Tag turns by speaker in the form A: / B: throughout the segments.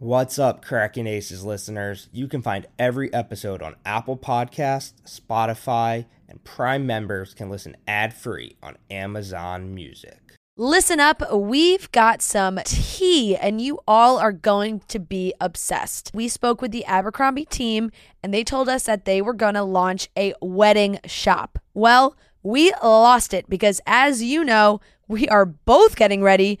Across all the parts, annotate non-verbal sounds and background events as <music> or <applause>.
A: What's up, Cracking Aces listeners? You can find every episode on Apple Podcasts, Spotify, and Prime members can listen ad free on Amazon Music.
B: Listen up, we've got some tea, and you all are going to be obsessed. We spoke with the Abercrombie team, and they told us that they were going to launch a wedding shop. Well, we lost it because, as you know, we are both getting ready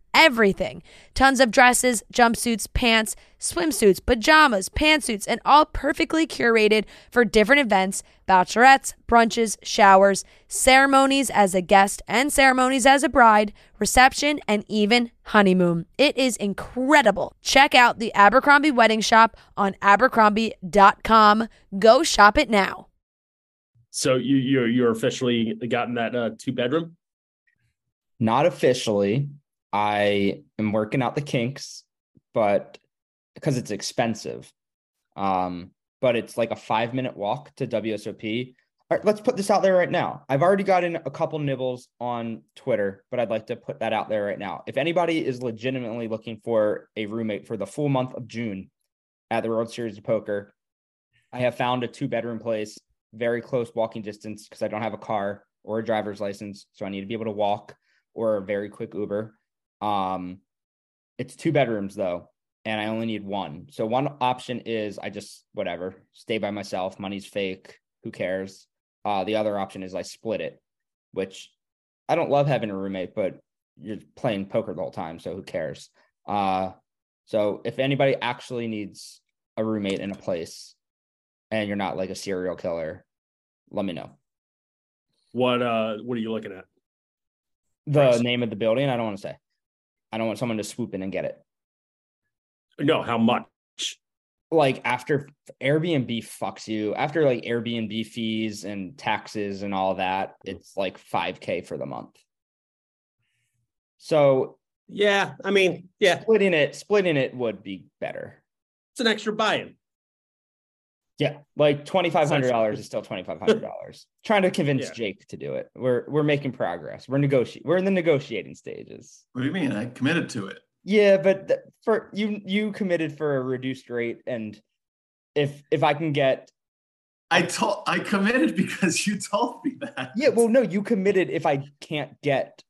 B: everything tons of dresses, jumpsuits, pants, swimsuits, pajamas, pantsuits, and all perfectly curated for different events bachelorettes, brunches, showers, ceremonies as a guest and ceremonies as a bride, reception, and even honeymoon. It is incredible. Check out the Abercrombie Wedding Shop on abercrombie.com. Go shop it now.
C: So you you're you're officially gotten that uh, two bedroom?
A: Not officially. I am working out the kinks, but because it's expensive. Um, but it's like a five minute walk to WSOP. All right, let's put this out there right now. I've already gotten a couple nibbles on Twitter, but I'd like to put that out there right now. If anybody is legitimately looking for a roommate for the full month of June at the World Series of Poker, I have found a two bedroom place, very close walking distance because I don't have a car or a driver's license. So I need to be able to walk or a very quick Uber. Um, it's two bedrooms though, and I only need one. So one option is I just whatever stay by myself. Money's fake. Who cares? Uh, the other option is I split it, which I don't love having a roommate, but you're playing poker the whole time, so who cares? Uh, so if anybody actually needs a roommate in a place, and you're not like a serial killer, let me know.
C: What uh what are you looking at?
A: The
C: Price.
A: name of the building, I don't want to say. I don't want someone to swoop in and get it.
C: No, how much?
A: like after Airbnb fucks you, after like Airbnb fees and taxes and all that, it's like 5k for the month. So
C: Yeah, I mean, yeah,
A: splitting it, splitting it would be better.
C: it's an extra buy-in.
A: Yeah, like twenty five hundred dollars is still twenty five hundred dollars. <laughs> Trying to convince
C: Yeah.
A: Jake to do it. We're we're making progress. We're negotiating. We're in the negotiating stages.
D: What do you mean? I committed to it.
A: Yeah, but th- for you, you committed for a reduced rate, and if if I can get
D: I told I committed because you told me that.
A: yeah, well, no, you committed if I can't get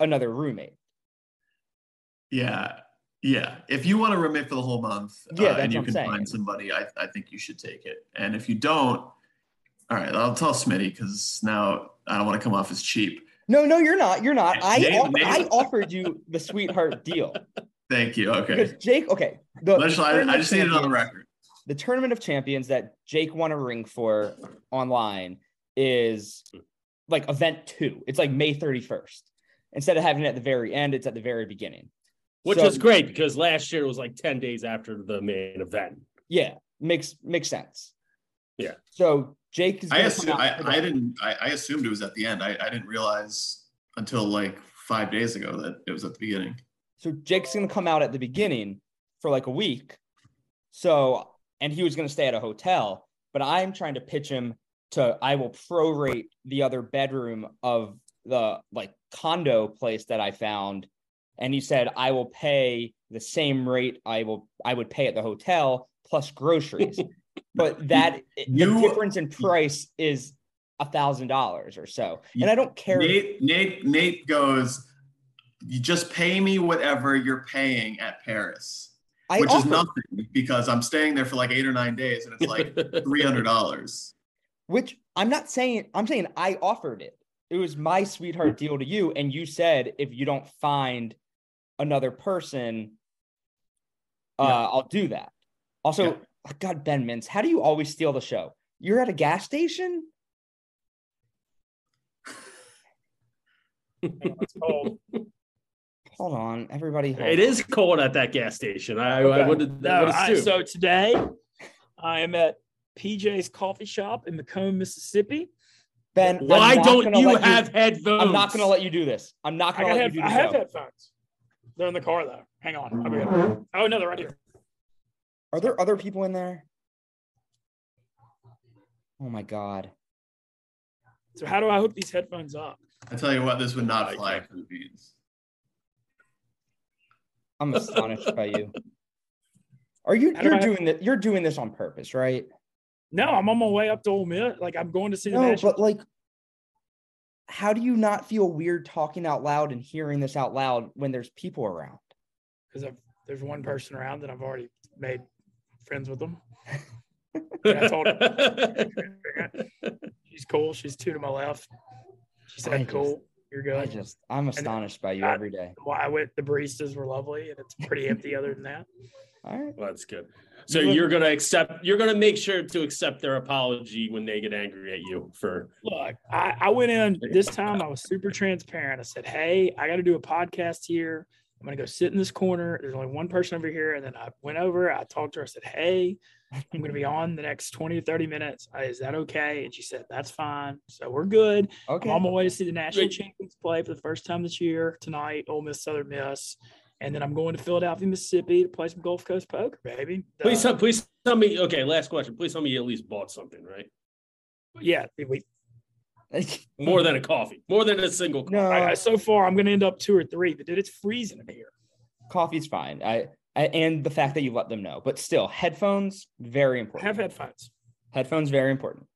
A: another roommate.
D: Yeah. Yeah. If you want to roommate for the whole month
A: Yeah,
D: uh, and you can find somebody, I, I think you should take it. And if you don't, all right, I'll tell Smitty because now I don't want to come off as cheap.
A: No, no, you're not. You're not. I
D: Name-
A: off-
D: name-
A: I offered you the sweetheart deal
D: Thank you. Okay.
A: because Jake. Okay, the, the
D: I, I just need it on the record.
A: The tournament of champions that Jake won a ring for online is like event two. It's like May 31st. Instead of having it at the very end, it's at the very beginning.
C: Which
A: So-
C: is great because last year it was like 10 days after the main event.
A: Yeah, makes makes sense.
C: Yeah.
A: So Jake is.
D: I
A: gonna
D: assume, I, I didn't I, I assumed it was at the end. I, I didn't realize until like five days ago that it was at the beginning.
A: So Jake's gonna come out at the beginning for like a week. So and he was gonna stay at a hotel, but I'm trying to pitch him to I will prorate the other bedroom of the like condo place that I found. And he said, I will pay the same rate I will I would pay at the hotel plus groceries. <laughs> but that the difference in price is a thousand dollars or so. And I don't care
D: Nate Nate Nate goes, you just pay me whatever you're paying at Paris.
A: I
D: which is nothing because I'm staying there for like eight or nine days and it's like <laughs> three hundred dollars.
A: Which I'm not saying, I'm saying I offered it. It was my sweetheart mm-hmm. deal to you. And you said, if you don't find another person, uh,
D: Yeah.
A: I'll do that. Also,
D: Yeah.
A: God, Ben Mintz, how do you always steal the show? You're at a gas station?
E: It's cold.
A: Hold on, everybody. Hold
C: It
A: on.
C: is cold at that gas station. I, I
E: Okay.
C: would
E: No,
C: have
E: I- so today I am at PJ's Coffee Shop in McComb, Mississippi.
A: Ben,
C: Why don't
A: gonna
C: you have headphones?
A: I'm not going to let you do this. I'm not going to let
E: head,
A: you do
E: this.
A: I
E: have
A: show.
E: headphones. They're in the car though. Hang on. I'll be good. Oh no, they're right here.
A: Are there other people in there? Oh my god.
E: So how do I hook these headphones up?
D: I tell you what, this would not fly for the beans.
A: I'm <laughs> astonished by you. Are you you're
E: I-
A: doing that you're doing this on purpose, right?
E: No, I'm on my way up to Ole Miss. Like I'm going to see the
A: No,
E: national.
A: but like how do you not feel weird talking out loud and hearing this out loud when there's people around?
E: because there's one person around that I've already made friends with them. <laughs> I told She's cool. She's two to my left. She
A: I
E: said,
A: just-
E: "Cool, you're good."
A: I
E: good."
A: just I'm astonished by you
E: I-
A: every day.
E: Well, I went. The baristas were lovely, and it's pretty empty other than that.
A: All right.
C: Well, that's good. So you're gonna accept. You're gonna make sure to accept their apology when they get angry at you for.
E: Look, I, I went in this time. I was super transparent. I said, "Hey, I got to do a podcast here. I'm gonna go sit in this corner. There's only one person over here." And then I went over. I talked to her. I said, "Hey, I'm gonna be on the next 20 to 30 minutes. Uh, Is that okay?" And she said, "That's fine." So we're good.
A: Okay.
E: I'm on my way to see the national
C: Great.
E: champions play for the first time this year tonight. Ole Miss Southern Miss. And then I'm going to Philadelphia, Mississippi to play some Gulf Coast poker, baby.
C: Please,
E: Uh,
C: tell, please tell me. Okay, last question. Please tell me you at least bought something, right?
E: yeah, we, <laughs>
C: More than a coffee. More than a single. Coffee.
A: no,
E: I, I- so far I'm going to end up two or three, but dude, it's freezing in here.
A: coffee's fine. I, I and the fact that you let them know, but still, headphones very
E: I
A: important.
E: have headphones.
A: Headphones very important.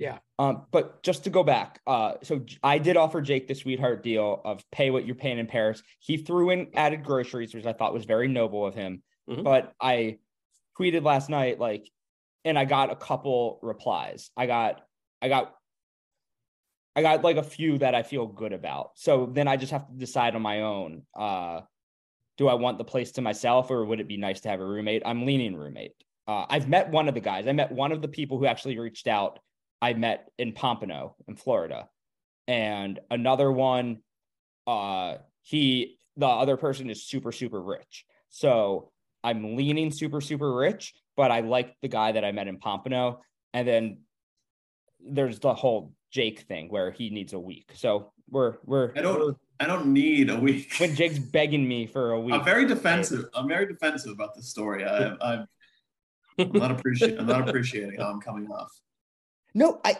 E: Yeah.
A: Um, but just to go back, uh, so I did offer Jake the sweetheart deal of pay what you're paying in Paris. He threw in added groceries, which I thought was very noble of him.
C: Mhm.
A: But I tweeted last night, like, and I got a couple replies. I got, I got, I got like a few that I feel good about. So then I just have to decide on my own. Uh, do I want the place to myself, or would it be nice to have a roommate? I'm leaning roommate. Uh, I've met one of the guys. I met one of the people who actually reached out. I met in Pompano in Florida, and another one. Uh, he the other person is super super rich. So I'm leaning super super rich, but I like the guy that I met in Pompano, and then there's the whole Jake thing where he needs a week. So we're we're
D: I don't. I don't need a week. <laughs>
A: when Jake's begging me for a week.
D: I'm very defensive. I'm very defensive about this story. I, I'm, I'm not appreciating. I'm not appreciating how I'm coming off.
A: No, I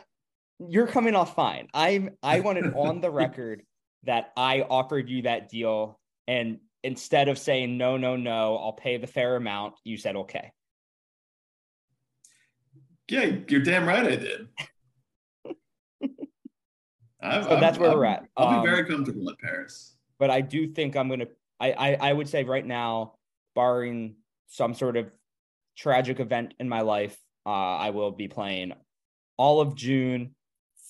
A: you're coming off fine. I'm I wanted <laughs> on the record that I offered you that deal and instead of saying no, no, no, I'll pay the fair amount, you said okay.
D: Yeah, you're damn right. I did. <laughs> I'm,
A: So that's where
D: I'm-
A: we're at.
D: I'll
A: Um,
D: be very comfortable at Paris.
A: But I do think I'm gonna I, I I would say right now, barring some sort of tragic event in my life, uh, I will be playing all of June,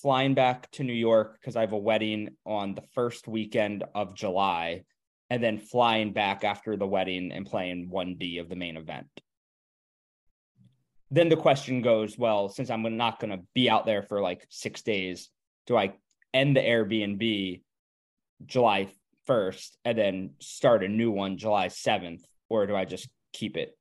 A: flying back to New York because I have a wedding on the first weekend of July, and then flying back after the wedding and playing 1D of the main event. Then the question goes, well, since I'm not going to be out there for like six days, do I end the Airbnb July 1st and then start a new one July 7th, or do I just keep it?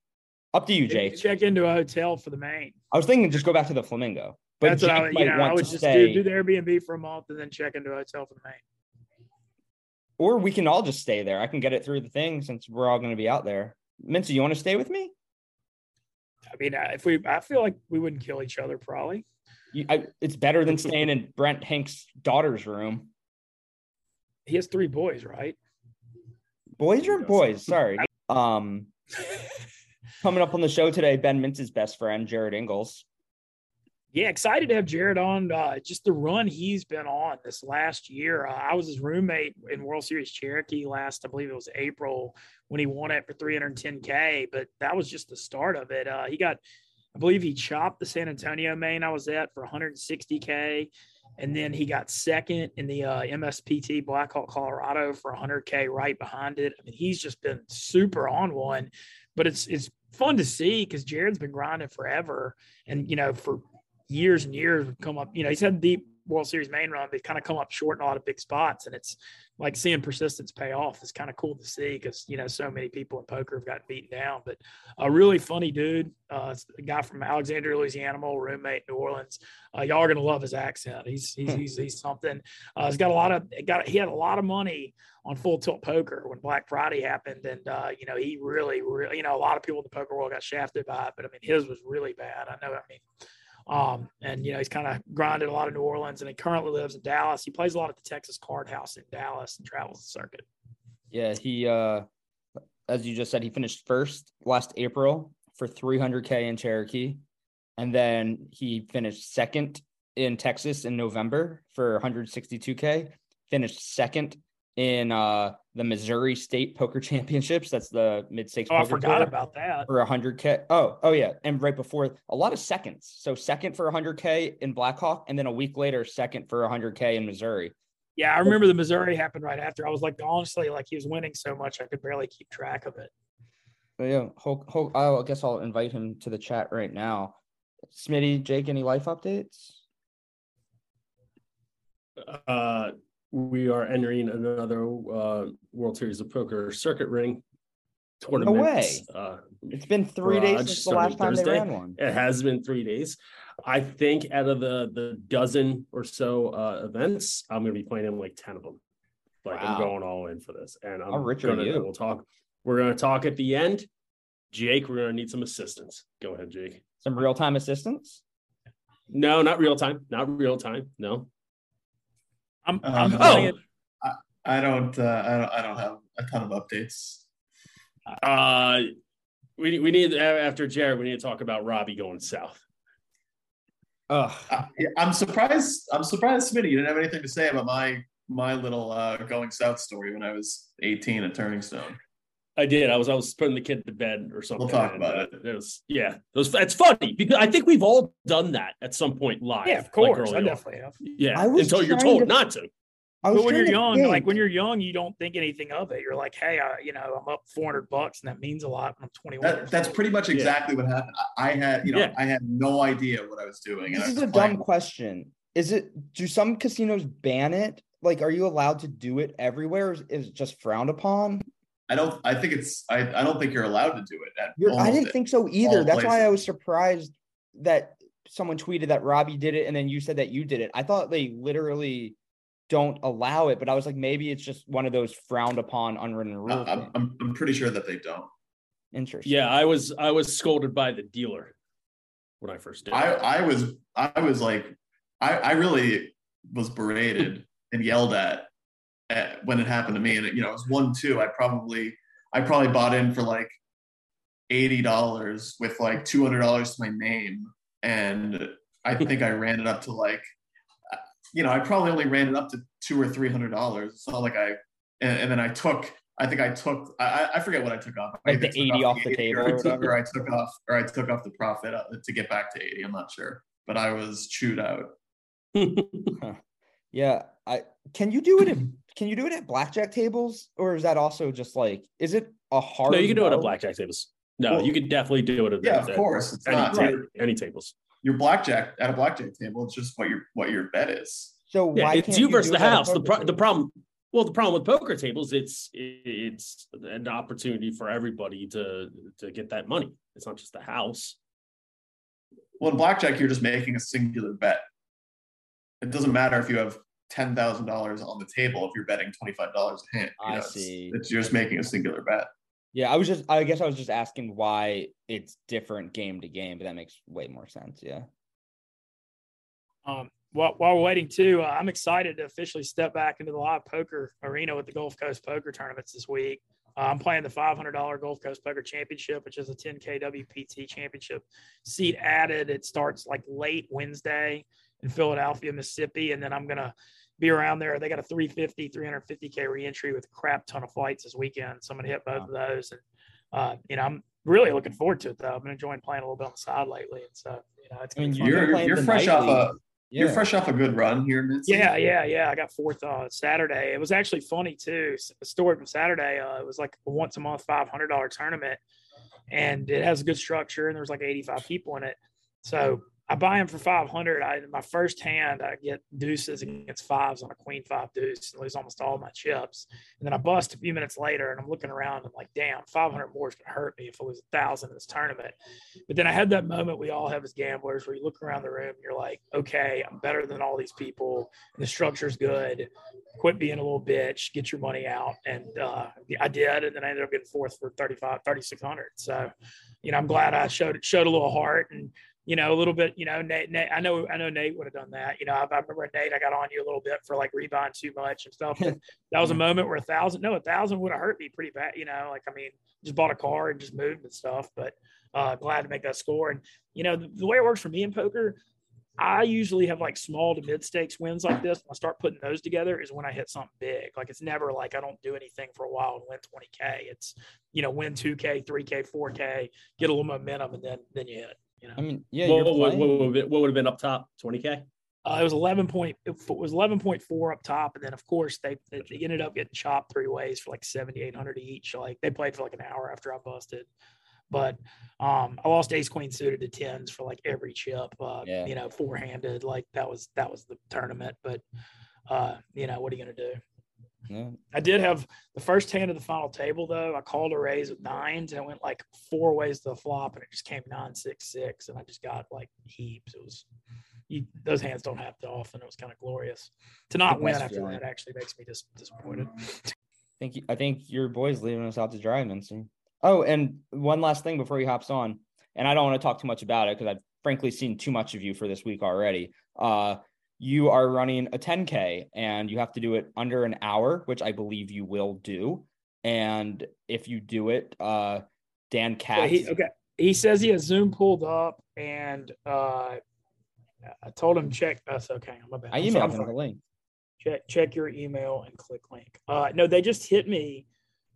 A: Up to you, Jake.
E: Check into a hotel for the main.
A: I was thinking just go back to the Flamingo, but
E: That's
A: Jake
E: what I, would-
A: might
E: you know, I would
A: to
E: just
A: stay,
E: do, do the Airbnb for a month and then check into a hotel for the main.
A: or we can all just stay there. I can get it through the thing since we're all going to be out there. Mincy, you want to stay with me?
E: I mean, uh, if we, I feel like we wouldn't kill each other probably.
A: You, I, it's better than staying in <laughs> Brent Hank's daughter's room.
E: He has three boys, right?
A: Boys or boys? Sorry. <laughs> Um, <laughs> coming up on the show today, Ben Mintz's best friend, Jared Ingles.
E: Yeah, excited to have Jared on. Uh, just the run he's been on this last year. Uh, I was his roommate in World Series Cherokee last, I believe it was April when he won it for 310K, but that was just the start of it. Uh, he got, I believe he chopped the San Antonio main I was at for 160K. And then he got second in the uh, MSPT Blackhawk Colorado for 100K right behind it. I mean, he's just been super on one, but it's it's fun to see because Jared's been grinding forever, and you know for years and years come up. You know, he's had deep World Series main run, they kind of come up short in a lot of big spots, and it's like seeing persistence pay off. It's kind of cool to see because you know so many people in poker have gotten beaten down. But a really funny dude, uh, a guy from Alexandria, Louisiana, old roommate New Orleans. Uh, y'all are gonna love his accent. He's he's he's, he's something. Uh, he's got a lot of got he had a lot of money on full tilt poker when Black Friday happened, and uh, you know he really really you know a lot of people in the poker world got shafted by it, but I mean his was really bad. I know. I mean um, and you know, he's kind of grinded a lot of New Orleans and he currently lives in Dallas. He plays a lot at the Texas Card House in Dallas and travels the circuit.
A: Yeah, he uh as you just said, he finished first last April for 300k in Cherokee. And then he finished second in Texas in November for 162k, finished second in uh the Missouri State Poker <laughs> Championships. That's the mid stakes.
E: Oh, I forgot about that.
A: For 100k. Oh, oh yeah, and right before a lot of seconds. So second for 100k in Blackhawk, and then a week later, second for 100k in Missouri.
E: Yeah, I remember the Missouri happened right after. I was like, honestly, like he was winning so much, I could barely keep track of it.
A: But yeah, Hulk, Hulk, I guess I'll invite him to the chat right now. Smitty, Jake, any life updates?
C: Uh, we are entering another uh, World Series of Poker circuit ring tournament.
A: No way. Uh, it's been three days since the last time Thursday. they ran one.
C: It has been three days. I think out of the the dozen or so uh, events, I'm going to be playing in like ten of them. Like wow. I'm going all in for this, and I'm
A: How rich gonna, you?
C: We'll talk. We're going to talk at the end. Jake, we're going to need some assistance. Go ahead, Jake.
A: Some real time assistance?
C: No, not real time. Not real time. No.
E: I'm, uh, I'm oh,
D: I, I, don't, uh, I don't. I don't have a ton of updates.
C: Uh, we we need after Jared. We need to talk about Robbie going south.
D: Uh, I'm surprised. I'm surprised, Smitty. You didn't have anything to say about my my little uh, going south story when I was 18 at Turning Stone.
C: I did. I was I was putting the kid to bed or something.
D: We'll talk about uh, it.
C: It was yeah. It was. It's funny because I think we've all done that at some point live.
E: Yeah, of course. Like I definitely have.
C: Yeah, until you're told to, not to.
E: But when you're young, think. like when you're young, you don't think anything of it. You're like, hey, I, you know, I'm up 400 bucks, and that means a lot when I'm 21.
D: That, that's pretty much exactly yeah. what happened. I had, you know, yeah. I had no idea what I was doing.
A: This is a dumb question. Is it? Do some casinos ban it? Like, are you allowed to do it everywhere? Is it just frowned upon?
D: I don't. I think it's. I. I don't think you're allowed to do it.
A: I didn't think so either. That's places. why I was surprised that someone tweeted that Robbie did it, and then you said that you did it. I thought they literally don't allow it, but I was like, maybe it's just one of those frowned upon unwritten rules.
D: I'm, I'm, I'm pretty sure that they don't.
A: Interesting.
C: Yeah, I was I was scolded by the dealer when I first did.
D: I I was I was like I I really was berated and yelled at at, when it happened to me. And, it, you know, it was one, two. I probably, I probably bought in for like $80 with like $200 to my name. And I <laughs> think I ran it up to like, you know, I probably only ran it up to two or $300. It's not like I, and, and then I took, I think I took, I, I forget what I took off.
A: Like the 80 off, off the, the table.
D: Or I, took, or I took off, or I took off the profit uh, to get back to 80. I'm not sure, but I was chewed out. <laughs>
A: Yeah, I can you do it at can you do it at blackjack tables or is that also just like is it a hard?
C: No, you can do it at blackjack tables. No, well, you can definitely do it at
D: yeah, of course.
C: It's any, not, right. any tables.
D: Your blackjack at a blackjack table, it's just what your what your bet is.
A: So
C: yeah, it's you versus the house. The pro- the problem well, the problem with poker tables, it's it's an opportunity for everybody to to get that money. It's not just the house.
D: Well, in blackjack, you're just making a singular bet it doesn't matter if you have ten thousand dollars on the table if you're betting twenty five dollars a hand.
A: I know, see.
D: It's, it's you're just making a singular bet.
A: Yeah, I was just I guess I was just asking why it's different game to game, but that makes way more sense. Yeah.
E: Um, while, while we're waiting too, uh, I'm excited to officially step back into the live poker arena with the Gulf Coast Poker tournaments this week. Uh, I'm playing the $500 Gulf Coast Poker Championship, which is a 10K WPT championship seat added. It starts like late Wednesday in Philadelphia, Mississippi, and then I'm gonna be around there. They got a 350, 350k reentry with a crap ton of flights this weekend. So I'm gonna hit both wow. of those, and uh, you know I'm really looking forward to it though. I've been enjoying playing a little bit on the side lately, and so you know it's.
D: I mean, you're you're fresh off a. Yeah. You're fresh off a good run here, Mitzi.
E: Yeah, yeah, yeah. I got fourth uh, Saturday. It was actually funny too. A story from Saturday. Uh, it was like a once a month five hundred dollar tournament, and it has a good structure. And there was like eighty five people in it. So I buy him for 500. I, my first hand, I get deuces against fives on a queen five deuce and lose almost all my chips. And then I bust a few minutes later and I'm looking around and like, damn, 500 more is going to hurt me if I lose a thousand in this tournament. But then I had that moment we all have as gamblers where you look around the room and you're like, okay, I'm better than all these people. And the structure's good. Quit being a little bitch, get your money out. And uh, I did. And then I ended up getting fourth for 35, 3,600. So, you know, I'm glad I showed, showed a little heart and, you know, a little bit, you know, Nate, Nate I know, I know Nate would have done that. You know, I, I remember Nate, I got on you a little bit for like rebuying too much and stuff. <laughs> that was a moment where a thousand, no, a thousand would have hurt me pretty bad. You know, like, I mean, just bought a car and just moved and stuff, but uh, glad to make that score. And, you know, the, the way it works for me in poker, I usually have like small to mid stakes wins like this. When I start putting those together is when I hit something big. Like it's never like I don't do anything for a while and win 20K. It's, you know, win 2K, 3K, 4K, get a little momentum and then, then you hit. You know?
A: I mean, yeah.
C: What, what, what, what, would have, what would have been up top? 20K?
E: Uh, it was 11 point, it was 11.4 up top. And then of course they, they ended up getting chopped three ways for like 7,800 each. Like they played for like an hour after I busted. But um, I lost ace queen suited to tens for like every chip, uh, yeah. you know, four handed. Like that was, that was the tournament. But, uh, you know, what are you going to do? Yeah. I did have the first hand of the final table though. I called a raise with nines and it went like four ways to the flop and it just came nine six six and I just got like heaps. It was you, those hands don't happen often. It was kind of glorious to not win after that. Actually makes me just disappointed.
A: I think I think your boy's leaving us out to dry, Mincy. Oh, and one last thing before he hops on, and I don't want to talk too much about it because I've frankly seen too much of you for this week already. Uh, you are running a 10K and you have to do it under an hour, which I believe you will do. And if you do it, uh, Dan Katz.
E: he, okay. He says he has Zoom pulled up and uh, I told him check. That's okay. I'm about.
A: I emailed him the link.
E: Check check your email and click link. Uh, no, they just hit me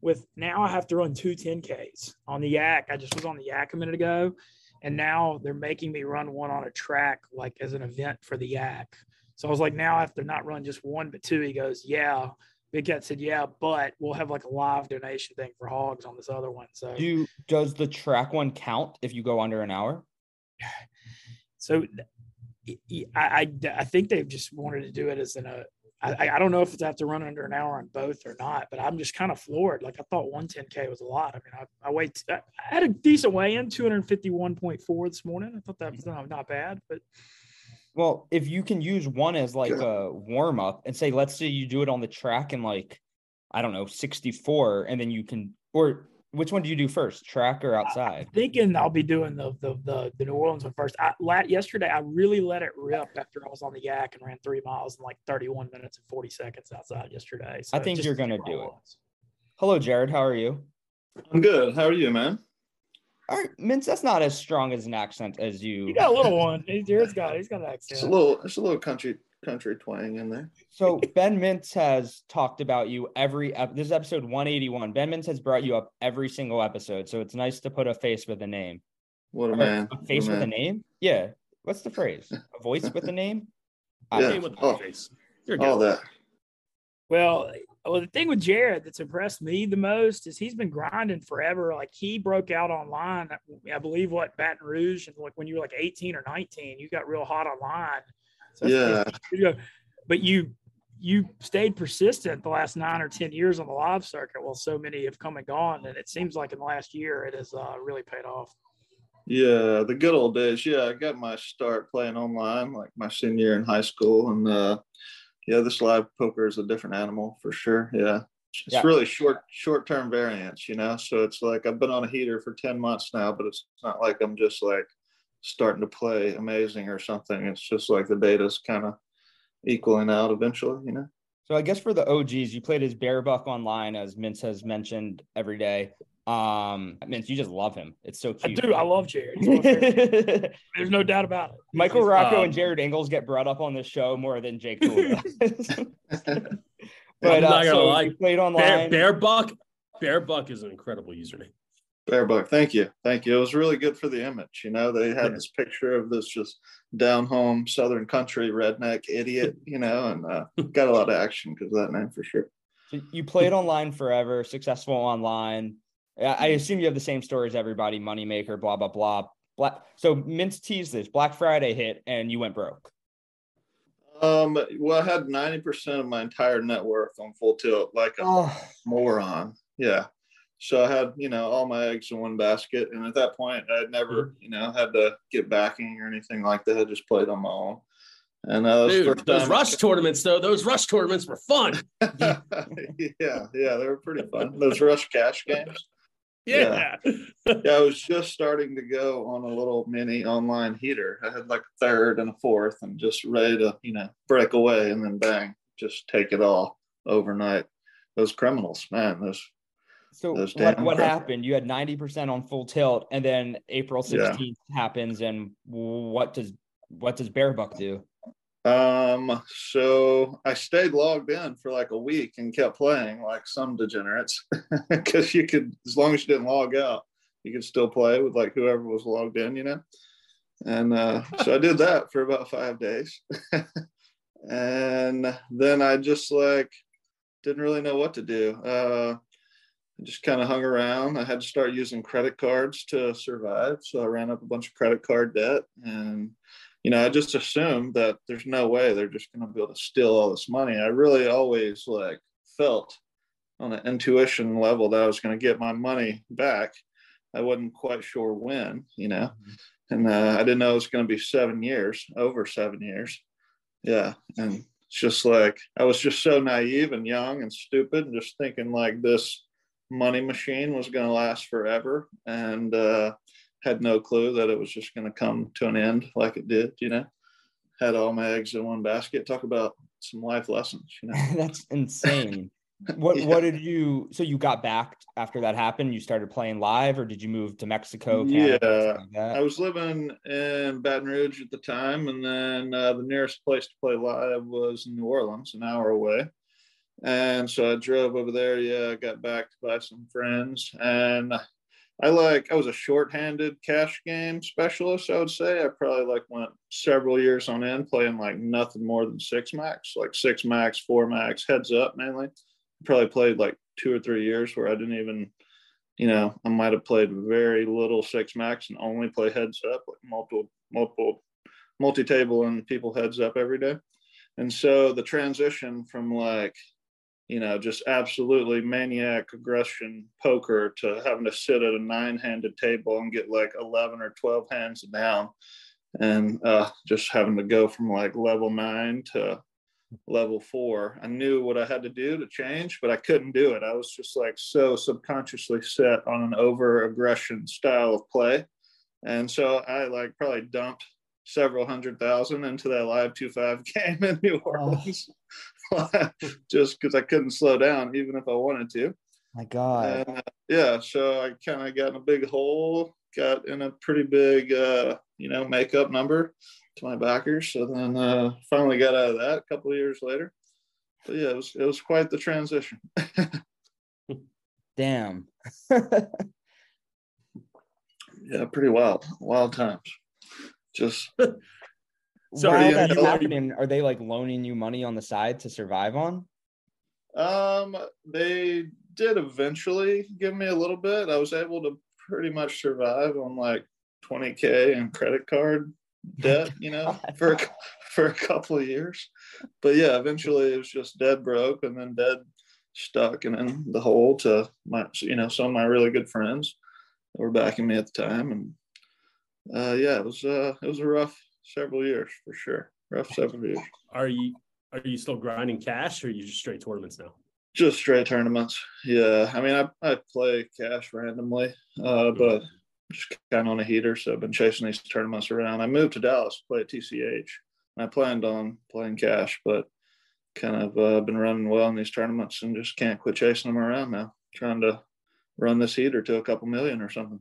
E: with now I have to run two 10Ks on the yak. I just was on the yak a minute ago, and now they're making me run one on a track like as an event for the yak. So I was like, now I have to not run just one, but two. He goes, yeah. Big Cat said, yeah, but we'll have like a live donation thing for hogs on this other one. So
A: do does the track one count if you go under an hour?
E: So I, I, I think they've just wanted to do it as in a, I, I don't know if it's have to run under an hour on both or not, but I'm just kind of floored. Like I thought 110K was a lot. I mean, I, I wait, I had a decent weigh in 251.4 this morning. I thought that mm-hmm. was not, not bad, but
A: well, if you can use one as like a warm up and say, let's say you do it on the track in like, I don't know, 64, and then you can, or which one do you do first, track or outside?
E: I'm thinking I'll be doing the the the, the New Orleans one first. I, yesterday, I really let it rip after I was on the yak and ran three miles in like 31 minutes and 40 seconds outside yesterday.
A: So I think you're gonna do it. Hello, Jared. How are you?
F: I'm good. How are you, man?
A: All right, Mintz, that's not as strong as an accent as you.
E: You got a little one. Jared's got he's got an accent.
F: It's a little it's a little country country twang in there.
A: So Ben Mintz has talked about you every this is episode 181. Ben Mintz has brought you up every single episode. So it's nice to put a face with a name.
F: What a man.
A: A face
F: a
A: with a name? Yeah. What's the phrase? A voice with a <laughs> name?
F: yeah. with oh, face. You're. All that.
E: Well, well, the thing with Jared that's impressed me the most is he's been grinding forever. Like he broke out online, I believe, what Baton Rouge, and like when you were like 18 or 19, you got real hot online.
F: So yeah.
E: But you you stayed persistent the last nine or ten years on the live circuit while so many have come and gone, and it seems like in the last year it has uh, really paid off.
F: Yeah, the good old days. Yeah, I got my start playing online like my senior year in high school, and uh, yeah, this live poker is a different animal for sure. Yeah. It's yeah. really short short term variance, you know. So it's like I've been on a heater for 10 months now, but it's not like I'm just like starting to play amazing or something. It's just like the data's kind of equaling out eventually, you know.
A: So I guess for the OGs, you played as Bearbuck online, as Mintz has mentioned every day. Um, Mintz, you just love him. It's so cute.
E: I do. I love Jared. <laughs> There's no doubt about it.
A: Michael Rocco um, and Jared Ingles get brought up on this show more than Jake <laughs> Cool <laughs>
C: but I'm uh, not gonna so lie. played online. Bear, Bearbuck. Bearbuck is an incredible username.
F: Bearbuck, thank you, thank you. It was really good for the image. You know, they had this picture of this just down home Southern country redneck idiot. You know, and uh, <laughs> got a lot of action because of that name for sure.
A: So you played online forever, successful online. I assume you have the same stories everybody, moneymaker, blah blah blah. Black. So Mintz teased this. Black Friday hit, and you went broke.
F: Um. Well, I had ninety percent of my entire net worth on full tilt, like a
A: Oh,
F: moron. Yeah. So I had, you know, all my eggs in one basket, and at that point, I'd never, you know, had to get backing or anything like that. I just played on my own. And uh,
C: Dude, those rush tournaments though, those rush tournaments were fun. <laughs>
F: yeah, yeah, they were pretty fun. Those rush cash games.
C: Yeah.
F: Yeah, I was just starting to go on a little mini online heater. I had like a third and a fourth, and just ready to, you know, break away, and then bang, just take it all overnight. Those criminals, man, those
A: so what what happened? You had ninety percent on full tilt, and then April
F: Yeah.
A: sixteenth happens, and what does what does Bearbuck do?
F: Um, so I stayed logged in for like a week and kept playing like some degenerates <laughs> because you could, as long as you didn't log out, you could still play with like whoever was logged in, you know. And uh, <laughs> so I did that for about five days, <laughs> and then I just like didn't really know what to do. Uh, I just kind of hung around. I had to start using credit cards to survive, so I ran up a bunch of credit card debt and you know, I just assumed that there's no way they're just going to be able to steal all this money. I really always like felt on an intuition level that I was going to get my money back. I wasn't quite sure when, you know, and uh, I didn't know it was going to be seven years, over seven years. Yeah. And it's just like, I was just so naive and young and stupid and just thinking like this money machine was going to last forever. And, uh, had no clue that it was just going to come to an end like it did, you know. Had all my eggs in one basket. Talk about some life lessons, you know. <laughs>
A: That's insane. <laughs> What
F: Yeah.
A: what did you? So you got back after that happened? You started playing live, or did you move to Mexico? Canada,
F: Yeah,
A: like?
F: I was living in Baton Rouge at the time, and then uh, the nearest place to play live was New Orleans, an hour away. And so I drove over there. Yeah, I got back by some friends, and I like I was a short-handed cash game specialist. I would say I probably like went several years on end playing like nothing more than six max, like six max, four max, heads up mainly. Probably played like two or three years where I didn't even you know, I might have played very little six max and only play heads up, like multiple, multiple, multi table and people heads up every day. And so the transition from like, you know, just absolutely maniac aggression poker to having to sit at a nine handed table and get like 11 or 12 hands down and uh, just having to go from like level nine to level four. I knew what I had to do to change, but I couldn't do it. I was just like so subconsciously set on an over aggression style of play. And so I like probably dumped several hundred thousand into that live two five <laughs> game in New Orleans. <laughs> just because I couldn't slow down even if I wanted to.
A: My God.
F: And uh, yeah, so I kind of got in a big hole, got in a pretty big, uh, you know, makeup number to my backers. So then uh, finally got out of that a couple of years later. But yeah, it was it was quite the transition. <laughs>
A: Damn.
F: yeah, pretty wild, wild times. Just <laughs>
C: So
A: While
F: are
A: that's
F: you-
A: happening, are they like loaning you money on the side to survive on?
F: Um, they did eventually give me a little bit. I was able to pretty much survive on like 20k and credit card debt, you know, <laughs> for a, for a couple of years. But yeah, eventually it was just dead broke and then dead stuck and in the hole to my, you know, some of my really good friends that were backing me at the time. And uh, yeah, it was uh, it was a rough several years for sure. Rough several years.
C: Are you are you still grinding cash or are you just straight tournaments now?
F: Just straight tournaments. Yeah. I mean, I, I play cash randomly, uh, but just kind of on a heater. So I've been chasing these tournaments around. I moved to Dallas to play at TCH. And I planned on playing cash, but kind of uh, been running well in these tournaments and just can't quit chasing them around now. Trying to run this heater to a couple million or something.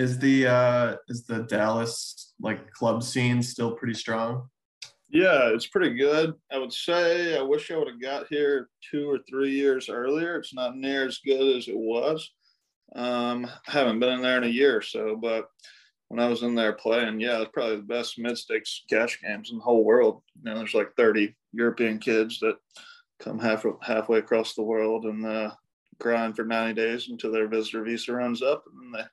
D: Is the uh is the Dallas like club scene still pretty strong?
F: Yeah, it's pretty good. I would say I wish I would have got here two or three years earlier. It's not near as good as it was. Um, I haven't been in there in a year or so, but when I was in there playing, yeah, it's probably the best mid stakes cash games in the whole world. You know, there's like 30 European kids that come half halfway across the world and uh, grind for 90 days until their visitor visa runs up, and then they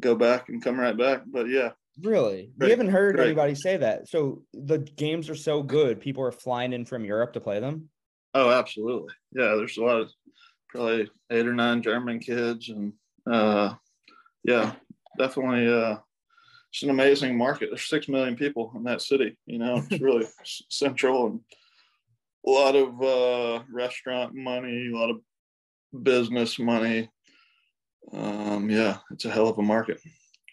F: go back and come right back. But yeah,
A: Really?
F: Great,
A: we haven't heard
F: great.
A: anybody say that. So the games are so good, people are flying in from Europe to play them.
F: Oh, absolutely. Yeah, there's a lot of probably eight or nine German kids, and uh, yeah, definitely. Uh, it's an amazing market. There's six million people in that city. You know, it's <laughs> really central and a lot of uh, restaurant money, a lot of business money. Um, yeah, it's a hell of a market.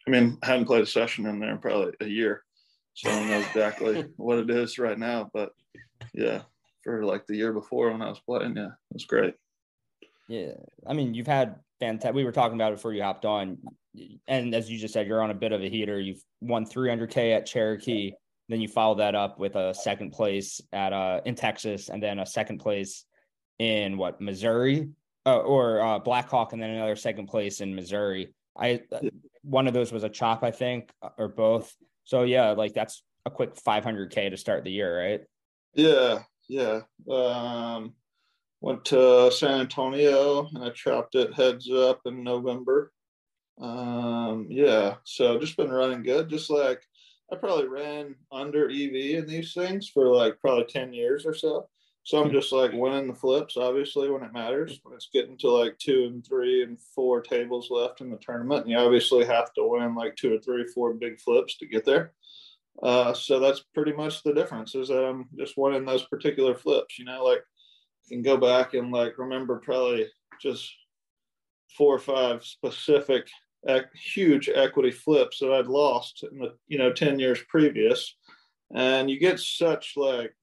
F: I mean, I haven't played a session in there in probably a year, so I don't know exactly <laughs> what it is right now. But yeah, for like the year before when I was playing, yeah, it was great.
A: Yeah. I mean, you've had fantastic. We were talking about it before you hopped on. And as you just said, you're on a bit of a heater. You've won 300K at Cherokee. Then you follow that up with a second place at uh in Texas, and then a second place in what Missouri uh, or uh, Blackhawk, and then another second place in Missouri. I one of those was a chop, I think, or both. So yeah, like that's a quick 500K to start the year, right?
F: Yeah, yeah. Um, went to San Antonio and I chopped it heads up in November. Um, yeah, so just been running good. Just like I probably ran under EV in these things for like probably 10 years or so. So I'm just like winning the flips, obviously, when it matters. When it's getting to like two and three and four tables left in the tournament, and you obviously have to win like two or three, four big flips to get there. Uh, so that's pretty much the difference is that I'm just winning those particular flips. You know, like you can go back and like remember probably just four or five specific ec- huge equity flips that I'd lost in the you know 10 years previous. And you get such like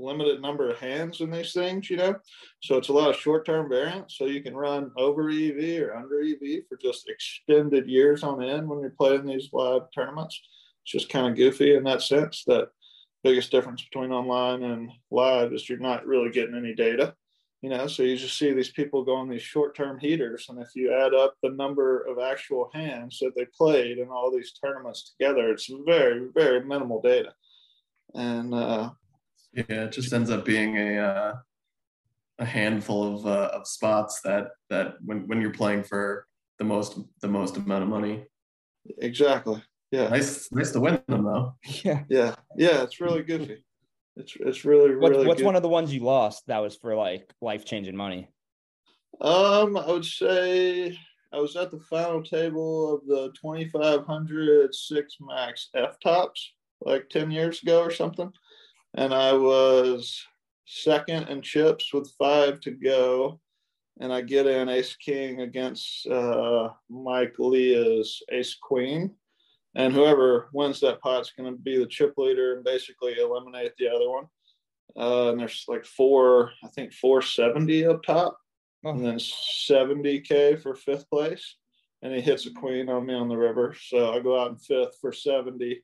F: limited number of hands in these things, you know. So it's a lot of short-term variance. So you can run over EV or under EV for just extended years on end when you're playing these live tournaments. It's just kind of goofy in that sense. That biggest difference between online and live is you're not really getting any data. You know, so you just see these people go on these short-term heaters, and if you add up the number of actual hands that they played in all these tournaments together, it's very, very minimal data. And uh,
D: Yeah, it just ends up being a uh, a handful of uh, of spots that that when when you're playing for the most the most amount of money.
F: exactly, yeah,
D: Nice nice to win them though.
A: Yeah.
F: yeah, yeah, it's really goofy. It's it's really
A: What's
F: really.
A: what's
F: good.
A: one of the ones you lost that was for like life changing money?
F: Um, I would say I was at the final table of the 2500 six max FTOPS like 10 years ago or something. And I was second in chips with five to go. And I get in ace king against uh, Mike Leah's ace queen. And whoever wins that pot's going to be the chip leader and basically eliminate the other one. Uh, and there's like four, I think 470 up top
A: Oh.
F: and then 70k for fifth place and he hits a queen on me on the river so i go out in fifth for 70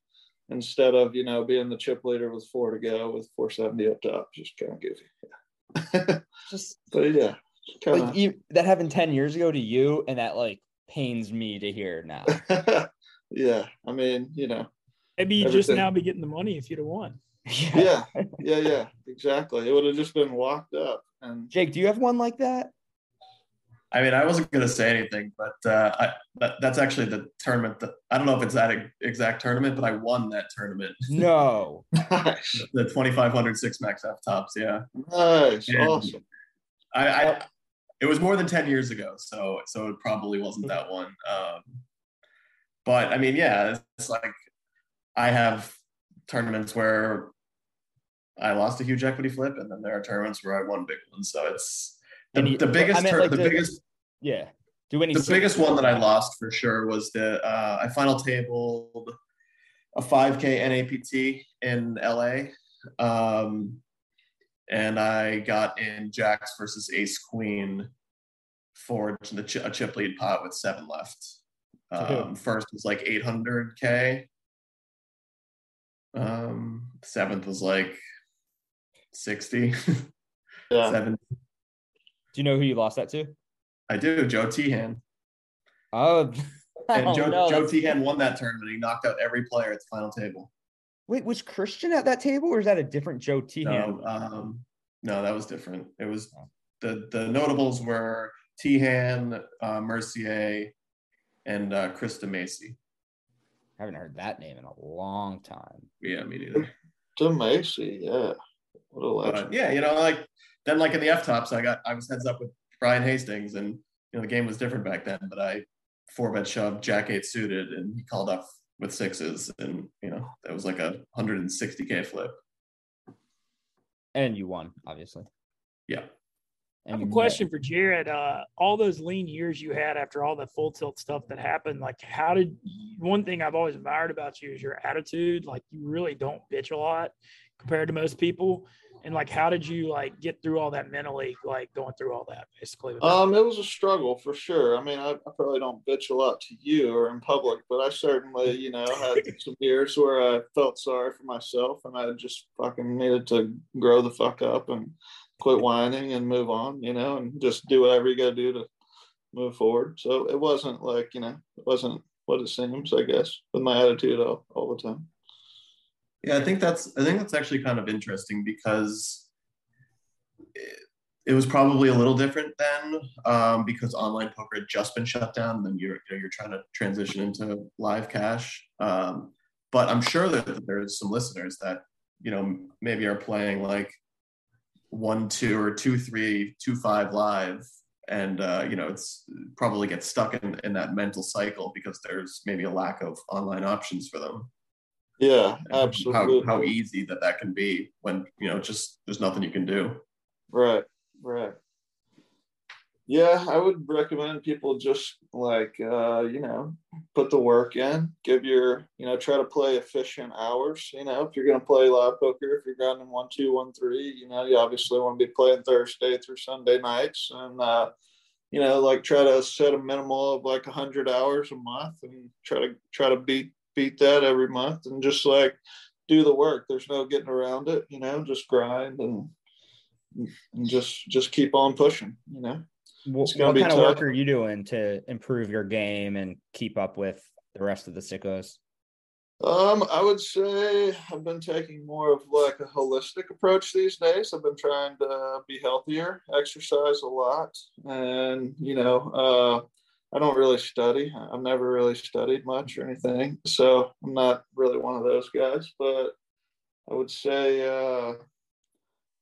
F: instead of you know being the chip leader with four to go with 470 up top just kind of goofy yeah. <laughs>
A: Just
F: but yeah kind
A: like you, that happened 10 years ago to you and that like pains me to hear now <laughs>
F: yeah i mean you know
E: Maybe you just now be getting the money if you'd have won.
F: yeah yeah yeah exactly it would have just been locked up and
A: jake do you have one like that
D: I mean, I wasn't gonna say anything, but uh, I, that, that's actually the tournament. That, I don't know if it's that exact tournament, but I won that tournament.
A: no <laughs>
F: nice
D: The 2500 six max FTOPS. Yeah,
F: nice
D: Yeah.
F: awesome
D: I, I it was more than 10 years ago, so so it probably wasn't that one. Um, but I mean, yeah, it's like I have tournaments where I lost a huge equity flip, and then there are tournaments where I won big ones. So it's the,
A: And you-
D: the biggest
A: I meant,
D: tur-
A: like,
D: the,
A: the-
D: biggest
A: yeah do any
D: the biggest one that I lost for sure was the uh, I final tabled a 5K NAPT in LA. Um, and I got in Jacks versus Ace Queen for the ch- a chip lead pot with seven left. Um, first was like 800K. Um, seventh was like 60. <laughs>
F: yeah
D: Seven.
A: Do you know who you lost that to
D: I do. Joe Tehan.
A: oh <laughs>
D: And
A: oh,
D: Joe,
A: no,
D: Joe Tehan won that tournament. He knocked out every player at the final table.
A: wait was christian at that table or is that a different joe T
D: No, um, no, that was different. It was the the notables were Tehan, uh, Mercier, and uh, Krista Macy.
A: I haven't heard that name in a long time.
D: Yeah, me neither.
F: Tim Macy, yeah. What a legend.
D: But yeah, you know, like then like in the FTOPS, I got I was heads up with Brian Hastings, and you know the game was different back then. But I four bet shoved Jack eight suited, and he called up with sixes, and you know that was like a 160k flip.
A: And you won, obviously.
D: Yeah.
E: I have a question for Jared. Uh, all those lean years you had after all the full tilt stuff that happened, like how did one thing I've always admired about you is your attitude. Like you really don't bitch a lot compared to most people. And like, how did you like get through all that mentally, like going through all that basically?
F: Um, it was a struggle for sure. I mean, I, I, probably don't bitch a lot to you or in public, but I certainly, you know, had <laughs> some years where I felt sorry for myself and I just fucking needed to grow the fuck up and quit whining and move on, you know, and just do whatever you got to do to move forward. So it wasn't like, you know, it wasn't what it seems, I guess, with my attitude all, all the time.
D: Yeah, I think that's I think that's actually kind of interesting because it, it was probably a little different then um, because online poker had just been shut down. And then you're you know, you're trying to transition into live cash. Um, but I'm sure that there's some listeners that you know maybe are playing like one two or two three two five live and uh, you know it's probably gets stuck in, in that mental cycle because there's maybe a lack of online options for them
F: yeah, absolutely.
D: How, how easy that that can be when you know just there's nothing you can do.
F: Right, right. Yeah, I would recommend people just like uh, you know put the work in, give your you know try to play efficient hours. You know, if you're going to play live poker, if you're grinding one two one three, you know you obviously want to be playing Thursday through Sunday nights, and uh, you know like try to set a minimal of like hundred hours a month, and try to try to beat beat that every month and just like do the work. There's no getting around it, you know, just grind and, and just just keep on pushing, you know.
A: What, kind tough. of work are you doing to improve your game and keep up with the rest of the sickos?
F: Um, I would say I've been taking more of like a holistic approach these days. I've been trying to be healthier, exercise a lot, and you know, uh, I don't really study. I've never really studied much or anything, so I'm not really one of those guys. But I would say uh,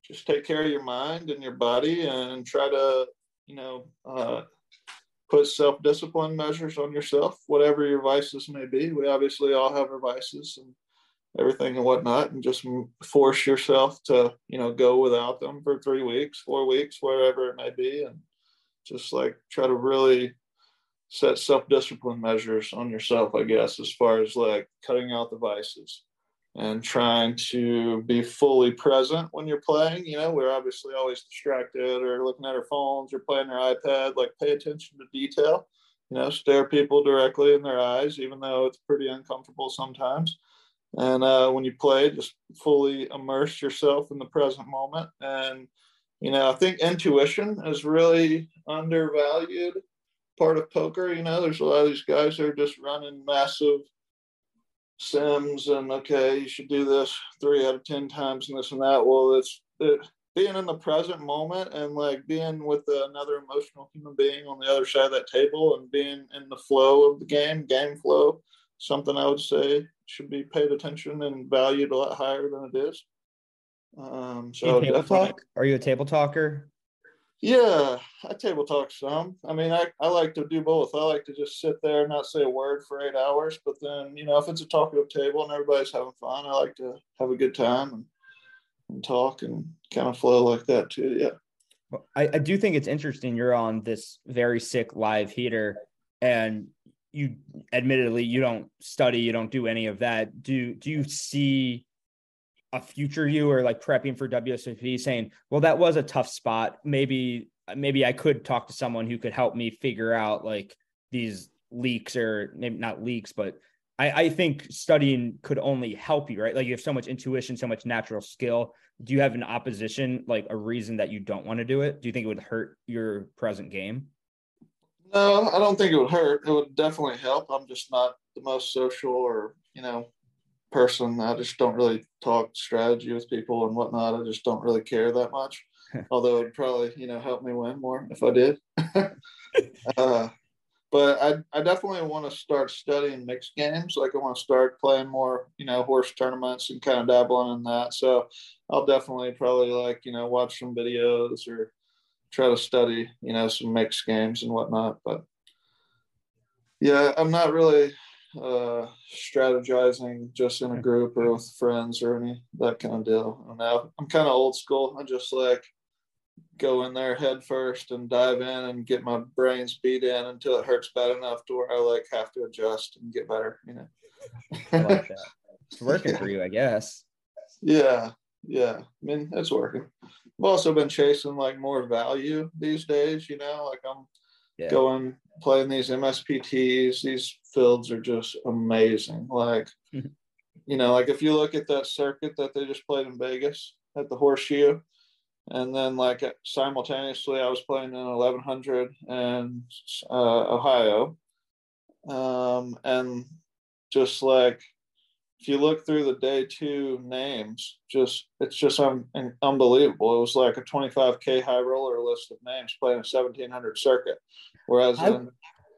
F: just take care of your mind and your body, and try to, you know, uh, put self-discipline measures on yourself, whatever your vices may be. We obviously all have our vices and everything and whatnot, and just force yourself to, you know, go without them for three weeks, four weeks, wherever it may be, and just like try to really set self-discipline measures on yourself, I guess, as far as like cutting out the vices and trying to be fully present when you're playing. You know, we're obviously always distracted or looking at our phones or playing our iPad. Like, pay attention to detail. You know, stare people directly in their eyes, even though it's pretty uncomfortable sometimes. And uh, when you play, just fully immerse yourself in the present moment. And you know, I think intuition is really undervalued part of poker. You know, there's a lot of these guys that are just running massive sims and okay, you should do this three out of ten times and this and that. Well, it's it, being in the present moment and like being with another emotional human being on the other side of that table and being in the flow of the game, game flow, something I would say should be paid attention and valued a lot higher than it is. Um, so
A: table talk? Are you a table talker?
F: Yeah, I table talk some. I mean, I, I like to do both. I like to just sit there and not say a word for eight hours. But then, you know, if it's a talkative table and everybody's having fun, I like to have a good time and, and talk and kind of flow like that too. Yeah.
A: I, I do think it's interesting. You're on this very sick live heater and you admittedly you don't study, you don't do any of that. Do do you see a future you or like prepping for WSOP saying, well, that was a tough spot. Maybe, maybe I could talk to someone who could help me figure out like these leaks or maybe not leaks, but I, I think studying could only help you, right? Like you have so much intuition, so much natural skill. Do you have an opposition, like a reason that you don't want to do it? Do you think it would hurt your present game?
F: No, I don't think it would hurt. It would definitely help. I'm just not the most social or, you know, person. I just don't really talk strategy with people and whatnot. I just don't really care that much. <laughs> Although it'd probably, you know, help me win more if I did. <laughs> <laughs> uh, but I, I definitely want to start studying mixed games. Like I want to start playing more, you know, horse tournaments and kind of dabbling in that. So I'll definitely probably like, you know, watch some videos or try to study, you know, some mixed games and whatnot. But yeah, I'm not really uh, strategizing just in a group or with friends or any that kind of deal. And now I'm kind of old school. I just like go in there head first and dive in and get my brains beat in until it hurts bad enough to where I like have to adjust and get better. You know,
A: I like. <laughs> It's working yeah. for you, I guess.
F: Yeah, yeah. I mean, it's working. I've also been chasing like more value these days. You know, like I'm yeah. going playing these MSPTs. These fields are just amazing. Like, you know, like if you look at that circuit that they just played in Vegas at the Horseshoe, and then like simultaneously I was playing in 1100 and uh, Ohio, um, and just like if you look through the day two names, just it's just un- unbelievable. It was like a 25k high roller list of names playing a 1700 circuit, whereas
A: I,
F: in,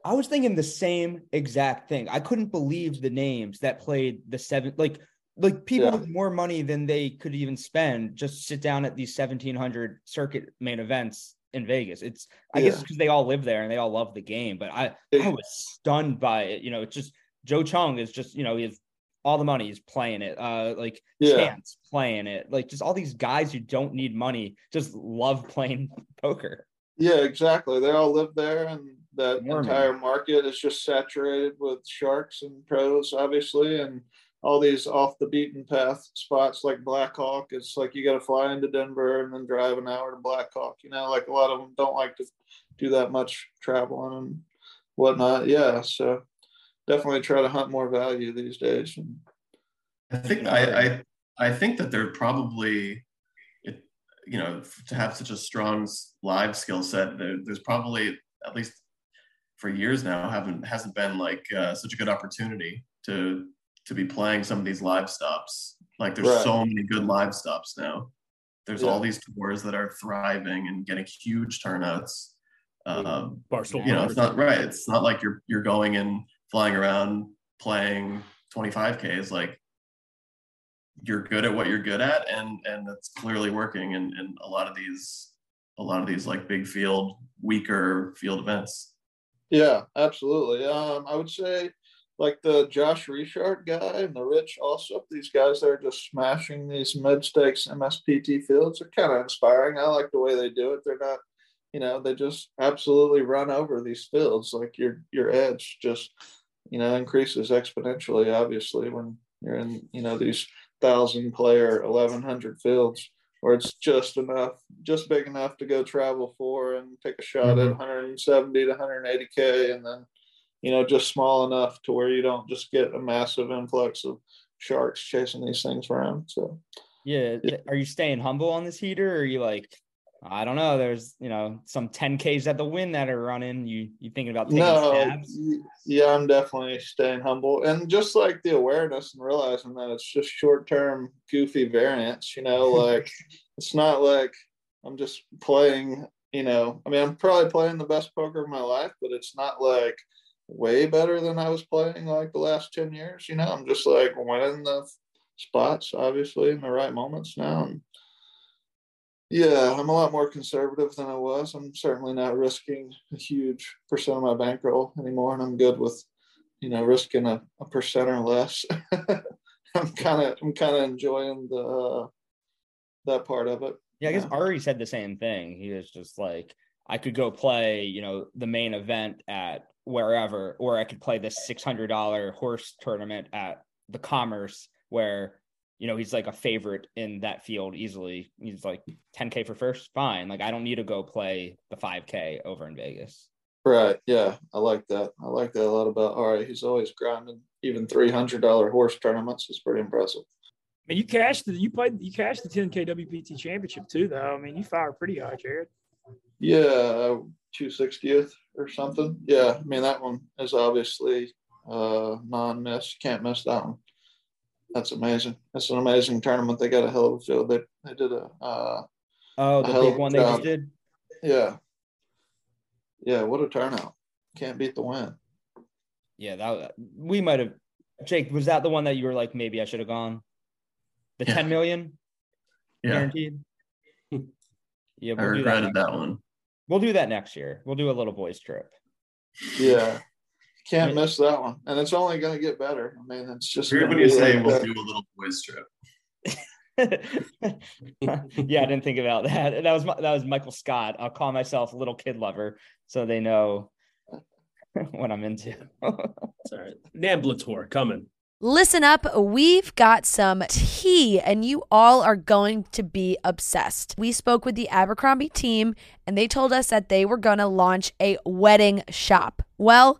A: I was thinking the same exact thing. I couldn't believe the names that played the seven like like people yeah. with more money than they could even spend just sit down at these 1700 circuit main events in Vegas. It's I yeah. guess because they all live there and they all love the game, but I I was stunned by it. You know, it's just Joe Cheong is just you know he has all the money is playing it. Uh, like yeah. Chance playing it. Like just all these guys who don't need money just love playing <laughs> poker.
F: Yeah, exactly. They all live there, and that entire market is just saturated with sharks and pros, obviously, and all these off the beaten path spots like Blackhawk. It's like you got to fly into Denver and then drive an hour to Blackhawk. You know, like a lot of them don't like to do that much traveling and whatnot. Yeah, so definitely try to hunt more value these days.
D: I think I, I I think that they're probably you know to have such a strong live skill set there, there's probably at least for years now haven't hasn't been like uh, such a good opportunity to to be playing some of these live stops like there's right. so many good live stops now there's yeah. all these tours that are thriving and getting huge turnouts um, Barcelona. you know it's not right it's not like you're you're going and flying around playing 25ks like you're good at what you're good at and and that's clearly working in, in a lot of these a lot of these like big field weaker field events.
F: Yeah absolutely. Um i would say like the josh reichard guy and the rich alsup these guys that are just smashing these mid stakes mspt fields are kind of inspiring. I like the way they do it. They're not you know they just absolutely run over these fields. Like your your edge just you know increases exponentially obviously when you're in you know these thousand player 1100 fields where it's just enough just big enough to go travel for and take a shot mm-hmm. at 170 to 180k and then you know just small enough to where you don't just get a massive influx of sharks chasing these things around so
A: yeah, yeah. are you staying humble on this heater or are you like I don't know. There's you know some 10ks at the Wynn that are running. You you thinking about taking no, stabs?
F: Yeah, I'm definitely staying humble and just like the awareness and realizing that it's just short term goofy variants. You know, <laughs> like it's not like I'm just playing. You know, I mean, I'm probably playing the best poker of my life, but it's not like way better than I was playing like the last 10 years. You know, I'm just like winning the spots, obviously, in the right moments now. And yeah, I'm a lot more conservative than I was. I'm certainly not risking a huge percent of my bankroll anymore, and I'm good with, you know, risking a, a percent or less. <laughs> I'm kind of I'm kind of enjoying the uh, that part of it.
A: Yeah, I guess Ari said the same thing. He was just like, I could go play, you know, the main event at wherever, or I could play this six hundred dollar horse tournament at the Commerce, where you know, he's like a favorite in that field easily. He's like 10K for first, fine. Like I don't need to go play the 5K over in Vegas.
F: Right. Yeah. I like that. I like that a lot about all right. He's always grinding even three hundred dollar horse tournaments is pretty impressive.
E: I mean, you cashed the you played you cashed the 10K WPT championship too, though. I mean, you fired pretty high, Jared.
F: Yeah, two sixtieth or something. Yeah, I mean that one is obviously uh non-miss. Can't miss that one that's amazing. That's an amazing tournament. They got a hell of a field. They they did a uh,
A: oh the big one they just did.
F: Yeah, yeah. What a turnout! can't beat the Wynn.
A: Yeah, that we might have. Jake, was that the one that you were like, maybe I should have gone? The
D: Yeah.
A: 10 million
D: Yeah,
A: guaranteed. <laughs> yeah, we'll do
D: regretted
A: that.
D: that one.
A: We'll do that next year. We'll do a little boys trip.
F: Yeah. Can't miss that one. And it's only going to get better. I mean, it's just.
D: Weird
F: gonna
D: you
F: be
D: we'll do a little boys trip. <laughs>
A: yeah, I didn't think about that. That was that was Michael Scott. I'll call myself little kid lover so they know <laughs> what I'm into.
C: It's all right. Namblator coming.
B: Listen up, we've got some tea, and you all are going to be obsessed. We spoke with the Abercrombie team, and they told us that they were going to launch a wedding shop. Well,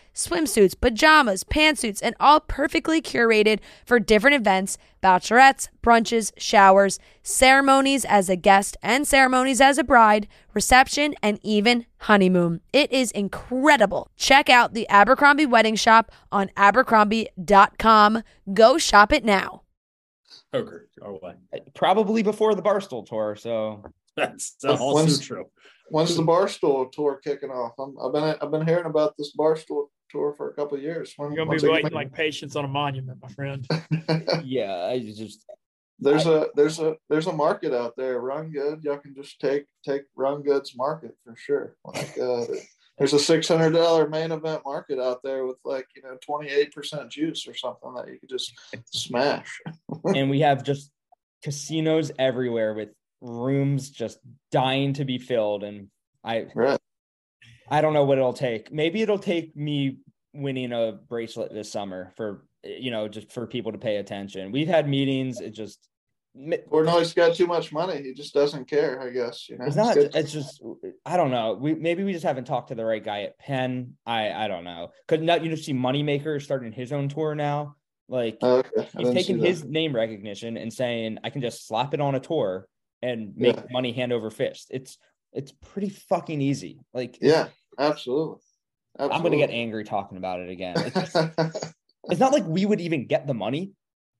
B: swimsuits, pajamas, pantsuits, and all perfectly curated for different events bachelorettes, brunches, showers, ceremonies as a guest, and ceremonies as a bride, reception, and even honeymoon. It is incredible. Check out the Abercrombie Wedding Shop on abercrombie.com. Go shop it now.
C: Poker oh, our way.
A: Uh, probably before the Barstool tour. So
C: That's also
F: When's-
C: true.
F: When's the Barstool tour kicking off? I'm, I've been I've been hearing about this Barstool tour for a couple of years. When,
E: You're gonna be waiting like patience on a monument, my friend. <laughs>
A: yeah, I just
F: there's a there's a there's a market out there. Run good. Y'all can just take take Run Good's market for sure. Like uh, there's a six hundred dollar main event market out there with like you know twenty eight percent juice or something that you could just smash. <laughs>
A: and we have just casinos everywhere with rooms just dying to be filled and i
F: Right.
A: I don't know what it'll take maybe it'll take me winning a bracelet this summer for you know just for people to pay attention we've had meetings it just
F: Or no, he's got too much money. He just doesn't care. I guess you know.
A: it's not
F: good-
A: it's just i don't know we maybe we just haven't talked to the right guy at penn i i don't know because now you just see moneymaker starting his own tour now like
F: Oh, okay.
A: He's taking his name recognition and saying I can just slap it on a tour and make
F: Yeah.
A: money hand over fist. It's it's pretty fucking easy. Like
F: Yeah, absolutely.
A: I'm gonna get angry talking about it again. It's, just- <laughs> it's not like we would even get the money.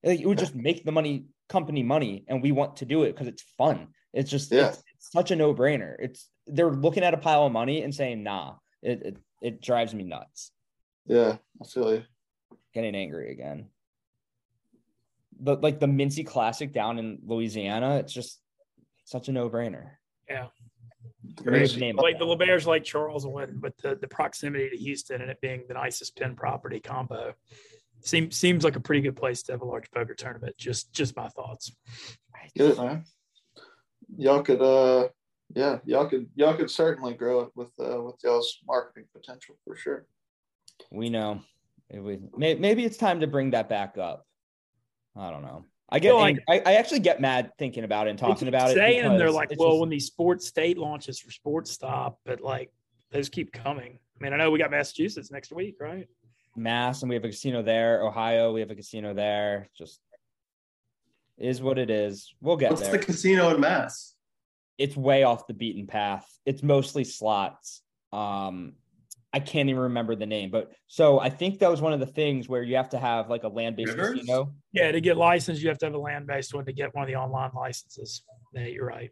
A: Like, it would just make the money company money, and we want to do it because it's fun. It's just
F: Yeah.
A: it's, it's such a no brainer. It's they're looking at a pile of money and saying nah. It it, it drives me nuts.
F: yeah, I feel you.
A: Getting angry again. But like the Mincy Classic down in Louisiana, it's just such a no brainer.
E: Yeah.
F: Crazy.
A: name
E: Like the L'Auberge Lake Charles one, but the, the proximity to Houston and it being the nicest Penn property combo seems seems like a pretty good place to have a large poker tournament. Just just my thoughts.
F: Get it, man. Y'all could, uh, yeah, y'all could, y'all could certainly grow it with, uh, with y'all's marketing potential for sure.
A: We know. It would, maybe it's time to bring that back up. I don't know. I get
E: Well, like-
A: I, I actually get mad thinking about it and talking
E: keep
A: about it.
E: saying they're like, well,
A: just-
E: when these sports state launches for sports stop, but like those keep coming. I mean, I know we got Massachusetts next week, right?
A: Mass and we have a casino there. Ohio, we have a casino there. Just is what it is. We'll get
D: What's
A: there.
D: the casino in Mass?
A: it's way off the beaten path. It's mostly slots. Um, I can't even remember the name, but so I think that was one of the things where you have to have like a land-based
D: Rivers?
A: casino.
E: Yeah, to get licensed, you have to have a land based one to get one of the online licenses. Yeah, you're right.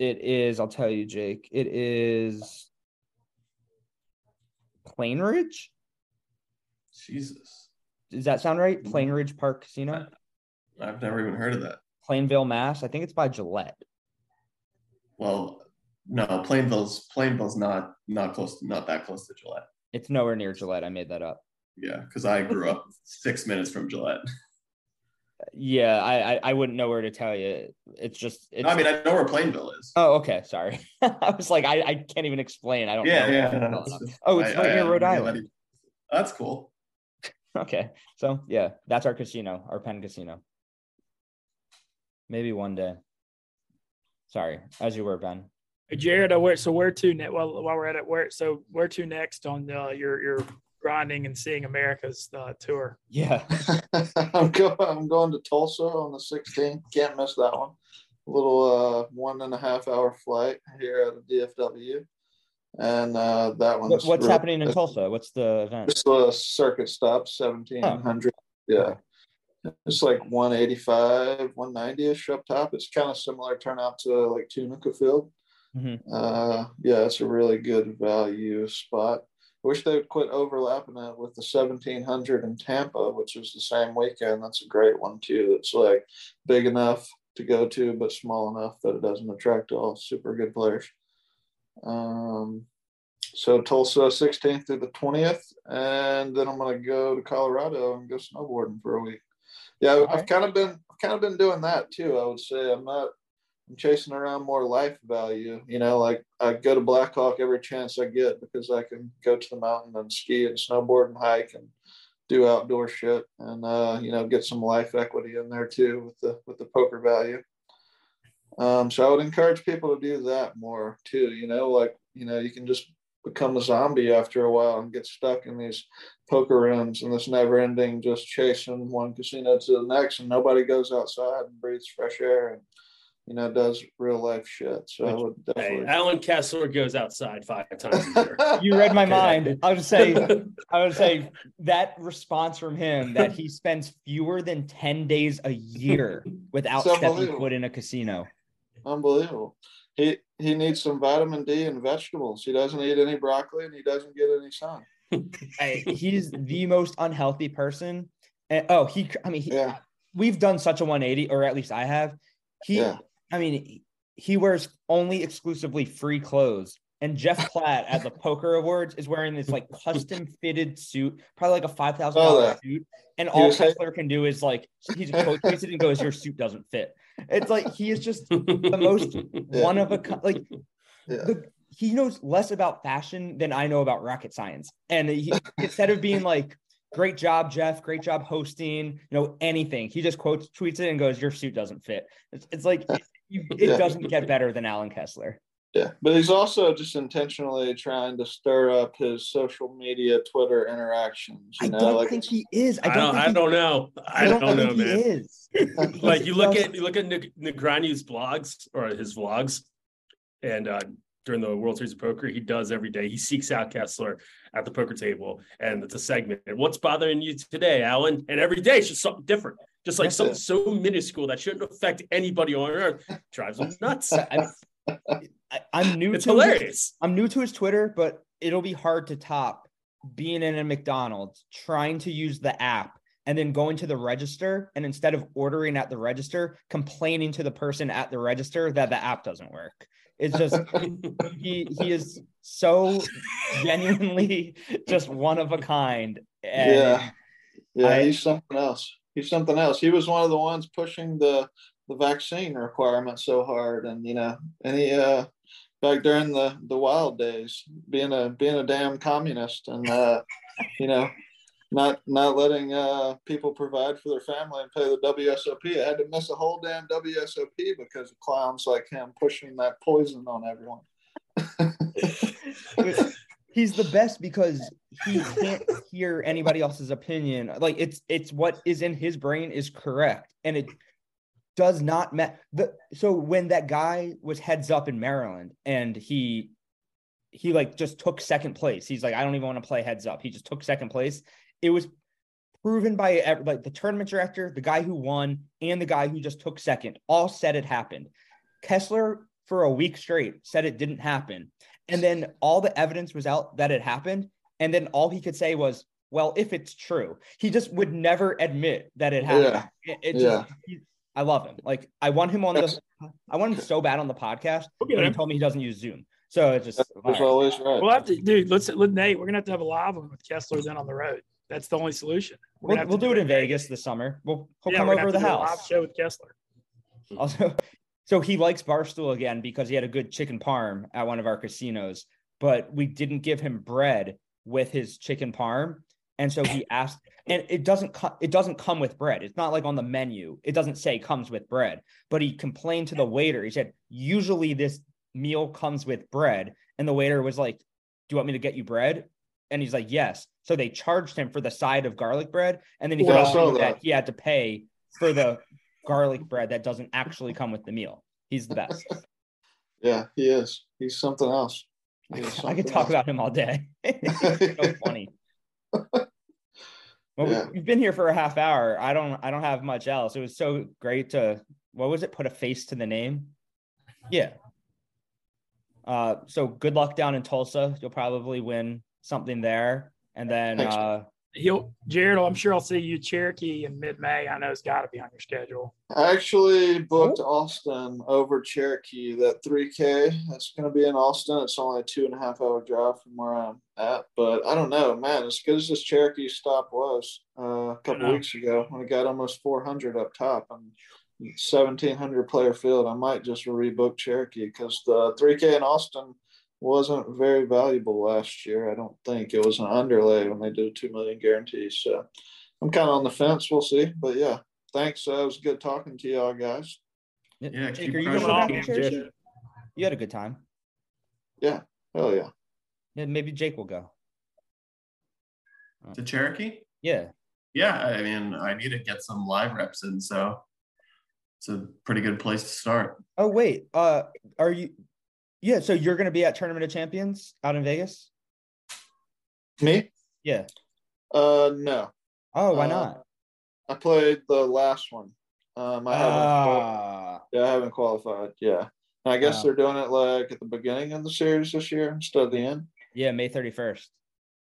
A: It is. I'll tell you, Jake. It is Plainridge.
D: Jesus,
A: Does that sound right? Plain mm-hmm. Ridge Park Casino,
D: I've never even heard of that.
A: Plainville, Mass. I think it's by Gillette.
D: Well, no, Plainville's Plainville's not not close, not that close to Gillette.
A: It's nowhere near Gillette. I made that up.
D: Yeah, because I grew up six minutes from Gillette. <laughs>
A: Yeah, I I, I wouldn't know where to tell you. It's just. It's,
D: I mean, I know where Plainville is.
A: Oh, okay. Sorry. <laughs> I was like, I, I can't even explain. I don't
D: yeah,
A: know.
D: yeah. no, <laughs> it's
A: Oh, it's
D: I-
A: right
D: I
A: near Rhode Island.
D: That's cool.
A: Okay. So yeah, that's our casino, our Penn Casino. Maybe one day. Sorry, as you were, Ben.
E: Hey, Jared, where so where to next? Well, while we're at it, where so where to next on uh, your your grinding and seeing America's uh, tour.
A: Yeah. <laughs>
F: I'm going. I'm going to Tulsa on the 16th. Can't miss that one. A little uh, one and a half hour flight here at the DFW, and uh, that one.
A: What, what's happening in Tulsa? What's the event?
F: It's a circuit stop, 1700. Oh. Yeah. It's like 185, 190 ish up top. It's kind of similar turnout to like Tunica Field. Mm-hmm. Uh, yeah, it's a really good value spot. I wish they would quit overlapping it with the 1700 in Tampa, which is the same weekend. That's a great one too. It's like big enough to go to, but small enough that it doesn't attract all super good players. Um, so Tulsa 16th through the 20th, and then I'm gonna go to Colorado and go snowboarding for a week. Yeah, I've kind of been I've kind of been doing that too. I would say I'm not I'm chasing around more life value. You know, like I go to Blackhawk every chance I get because I can go to the mountain and ski and snowboard and hike and do outdoor shit and uh, you know get some life equity in there too with the with the poker value. Um, so I would encourage people to do that more too. You know, like you know you can just become a zombie after a while and get stuck in these poker rooms and this never ending just chasing one casino to the next and nobody goes outside and breathes fresh air and you know, does real life shit. So I would definitely.
C: Hey, Alan Kessler goes outside five times a year. <laughs>
A: you read my mind. I would say, <laughs> I would say that response from him that he spends fewer than ten days a year without stepping foot in a casino.
F: Unbelievable. He he needs some vitamin D and vegetables. He doesn't eat any broccoli and he doesn't get any sun. <laughs>
A: hey, he's the most unhealthy person. And, oh, he. I mean, he, yeah. We've done such a 180, or at least I have. He yeah. I mean, he wears only exclusively free clothes. And Jeff <laughs> Platt at the Poker Awards is wearing this like custom fitted suit, probably like a five thousand oh, dollar suit. And all Kessler can do is like he's quotes it and goes, "Your suit doesn't fit." It's like he is just the most <laughs> yeah. one of a like. Yeah. The, he knows less about fashion than I know about rocket science. And he, instead of being like, great job, Jeff, great job hosting, you know, anything, he just quotes, tweets it and goes, your suit doesn't fit. It's, it's like, <laughs> it yeah. doesn't get better than Alan Kessler.
F: Yeah, but he's also just intentionally trying to stir up his social media, Twitter interactions.
A: I know? don't like, think he is.
C: I don't. I don't, I don't know. I, don't, don't, know, man. is. <laughs> like you look at you look at Negreanu's blogs or his vlogs, and uh, during the World Series of Poker, he does every day. He seeks out Kessler at the poker table, and it's a segment. And what's bothering you today, Alan? And every day it's just something different just like something so minuscule that shouldn't affect anybody on earth drives them nuts. <laughs> I,
A: am new.
C: It's to hilarious. His,
A: I'm new to his Twitter, but it'll be hard to top being in a McDonald's, trying to use the app, and then going to the register, and instead of ordering at the register, complaining to the person at the register that the app doesn't work. It's just he he is so genuinely <laughs> just one of a kind.
F: yeah, yeah, I, he's something else he's something else. He was one of the ones pushing the the vaccine requirement so hard, and you know, and he uh, back during the the wild days, being a being a damn communist, and uh, you know, not not letting uh, people provide for their family and pay the WSOP. I had to miss a whole damn WSOP because of clowns like him pushing that poison on everyone.
A: he's the best because he <laughs> can't hear anybody else's opinion. Like it's it's what is in his brain is correct, and it does not matter. So when that guy was heads up in Maryland, and he he like just took second place. He's like, I don't even want to play heads up. He just took second place. It was proven by like the tournament director, the guy who won, and the guy who just took second. All said it happened. Kessler for a week straight said it didn't happen. And then all the evidence was out that it happened. And then all he could say was, well, if it's true, he just would never admit that it happened. Yeah. It, it just, yeah. He, I love him. Like I want him on the, I want him so bad on the podcast, okay. but he told me he doesn't use Zoom. So it's just
F: That's always right.
E: We'll have to, dude. Let's let Nate. We're gonna have to have a live one with Kessler then on the road. That's the only solution.
A: we will we'll do it in Vegas this summer. We'll he'll yeah, come over to the house.
E: live show with Kessler. <laughs>
A: Also, so he likes Barstool again because he had a good chicken parm at one of our casinos, but we didn't give him bread with his chicken parm. And so he <laughs> asked, and it doesn't co- it doesn't come with bread. It's not like on the menu. It doesn't say comes with bread. But he complained to the waiter. He said, usually this meal comes with bread. And the waiter was like, Do you want me to get you bread? And he's like, Yes. So they charged him for the side of garlic bread, and then he well, could that. that he had to pay for the garlic bread that doesn't actually come with the meal. He's the best. <laughs>
F: yeah, he is. He's something else.
A: Something <laughs> I could talk else. about him all day. <laughs> so funny. Well, yeah. we've been here for a half hour. I don't I don't have much else. It was so great to what was it? Put a face to the name. Yeah. Uh, so good luck down in Tulsa. You'll probably win something there. And then uh,
E: he'll Jared, I'm sure I'll see you Cherokee in mid May. I know it's got to be on your schedule.
F: I actually booked oh. Austin over Cherokee. That 3K that's going to be in Austin. It's only a two and a half hour drive from where I'm at, but I don't know, man. As good as this Cherokee stop was uh, a couple weeks ago when it got almost 400 up top and 1700 player field, I might just rebook Cherokee because the 3K in Austin wasn't very valuable last year. I don't think it was an underlay when they did a two million guarantee. So I'm kind of on the fence. We'll see. But yeah, thanks. Uh, it was good talking to y'all guys.
A: Yeah, Jake, are you going back to church? You had a good time.
F: Yeah. Hell yeah.
A: Yeah, maybe Jake will go.
D: To Cherokee?
A: Yeah.
D: Yeah, I mean, I need to get some live reps in, so it's a pretty good place to start.
A: Oh wait, uh, are you yeah, so you're going to be at Tournament of Champions out in Vegas?
F: Me?
A: Yeah.
F: Uh, no.
A: Oh, why uh, not?
F: I played the last one. Um, I haven't. Uh, yeah, I haven't qualified. Yeah, and I guess uh, they're doing it like at the beginning of the series this year instead of the end.
A: Yeah, May thirty first.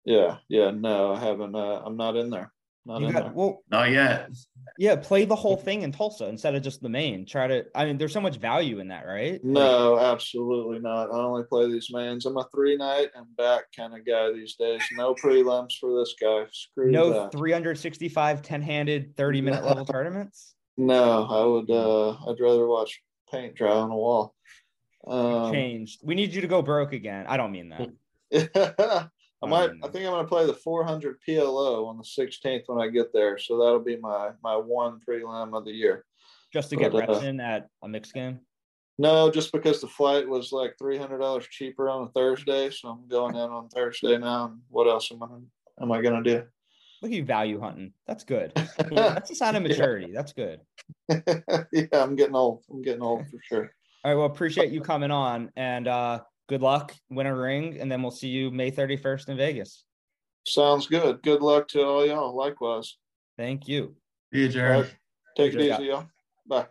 F: Yeah, yeah. No, I haven't. Uh, I'm not in there. Not
A: you got, well,
D: not yet.
A: Yeah, play the whole thing in Tulsa instead of just the main. Try to. I mean, there's so much value in that, right?
F: No, like, absolutely not. I only play these mains. I'm a three night and back kind of guy these days. No prelims for this guy. Screw
A: no
F: that.
A: 365 10 handed 30 minute level <laughs> tournaments.
F: No, I would. uh I'd rather watch paint dry on a wall.
A: Um, changed. We need you to go broke again. I don't mean that. <laughs> <laughs>
F: I might. I think I'm going to play the 400 PLO on the 16th when I get there. So that'll be my my one prelim of the year.
A: Just to but, get reps uh, in at a mixed game.
F: No, just because the flight was like three hundred dollars cheaper on a Thursday, so I'm going in on Thursday now. And what else am I am I going to do?
A: Look at you value hunting. That's good. <laughs> That's a sign of maturity. That's good. <laughs>
F: yeah, I'm getting old. I'm getting old for sure.
A: All right. Well, appreciate you coming on, and uh, good luck, win a ring, and then we'll see you May 31st in Vegas.
F: Sounds good. Good luck to all y'all. Likewise.
A: Thank you.
D: See you, Jared. Right.
F: Take it easy, y'all. Bye.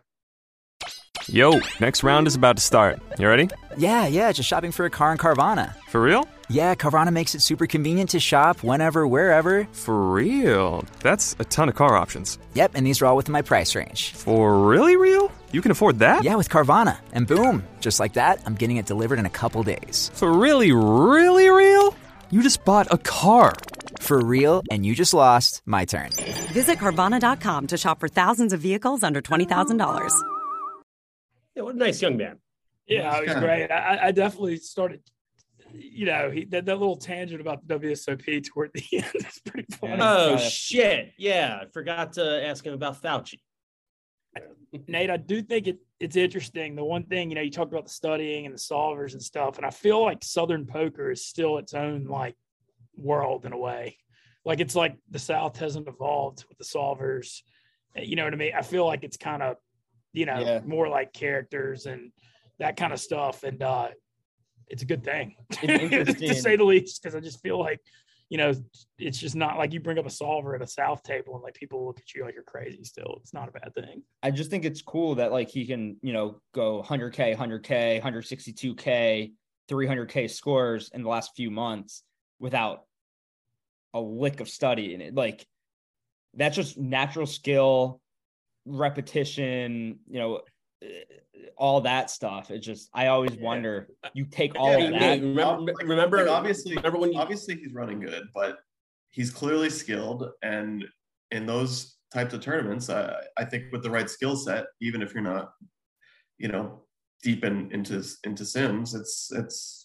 G: Yo, next round is about to start. You ready?
H: Yeah, yeah, just shopping for a car in Carvana.
G: For real?
H: Yeah, Carvana makes it super convenient to shop whenever, wherever.
G: For real? That's a ton of car options.
H: Yep, and these are all within my price range.
G: For really real? You can afford that?
H: Yeah, with Carvana. And boom, just like that, I'm getting it delivered in a couple days.
G: For really, really real? You just bought a car.
H: For real, and you just lost my turn.
I: Visit Carvana.com to shop for thousands of vehicles under $20,000.
C: Yeah, what a nice young man.
E: Yeah, it was great. I, I definitely started you know, he that, that little tangent about the WSOP toward the <laughs> end is pretty funny.
C: Oh shit! Yeah, I forgot to ask him about Fauci.
E: Nate, I do think it, it's interesting. The one thing, you know, you talked about the studying and the solvers and stuff, and I feel like Southern poker is still its own like world in a way. Like it's like the South hasn't evolved with the solvers. You know what I mean? I feel like it's kind of, you know, yeah. more like characters and that kind of stuff. And uh it's a good thing <laughs> to say the least, because I just feel like you know, it's just not like you bring up a solver at a South table and like people look at you like you're crazy still. It's not a bad thing.
A: I just think it's cool that like he can, you know, go 100K, 100K, 162K, 300K scores in the last few months without a lick of study in it. Like that's just natural skill, repetition, you know, all that stuff. It's just I always yeah. wonder. You take all yeah, of that.
C: Remember, like, remember like
D: obviously,
C: remember when
D: you... obviously he's running good, but he's clearly skilled, and in those types of tournaments, I, I think with the right skill set, even if you're not, you know, deep in, into into sims, it's it's.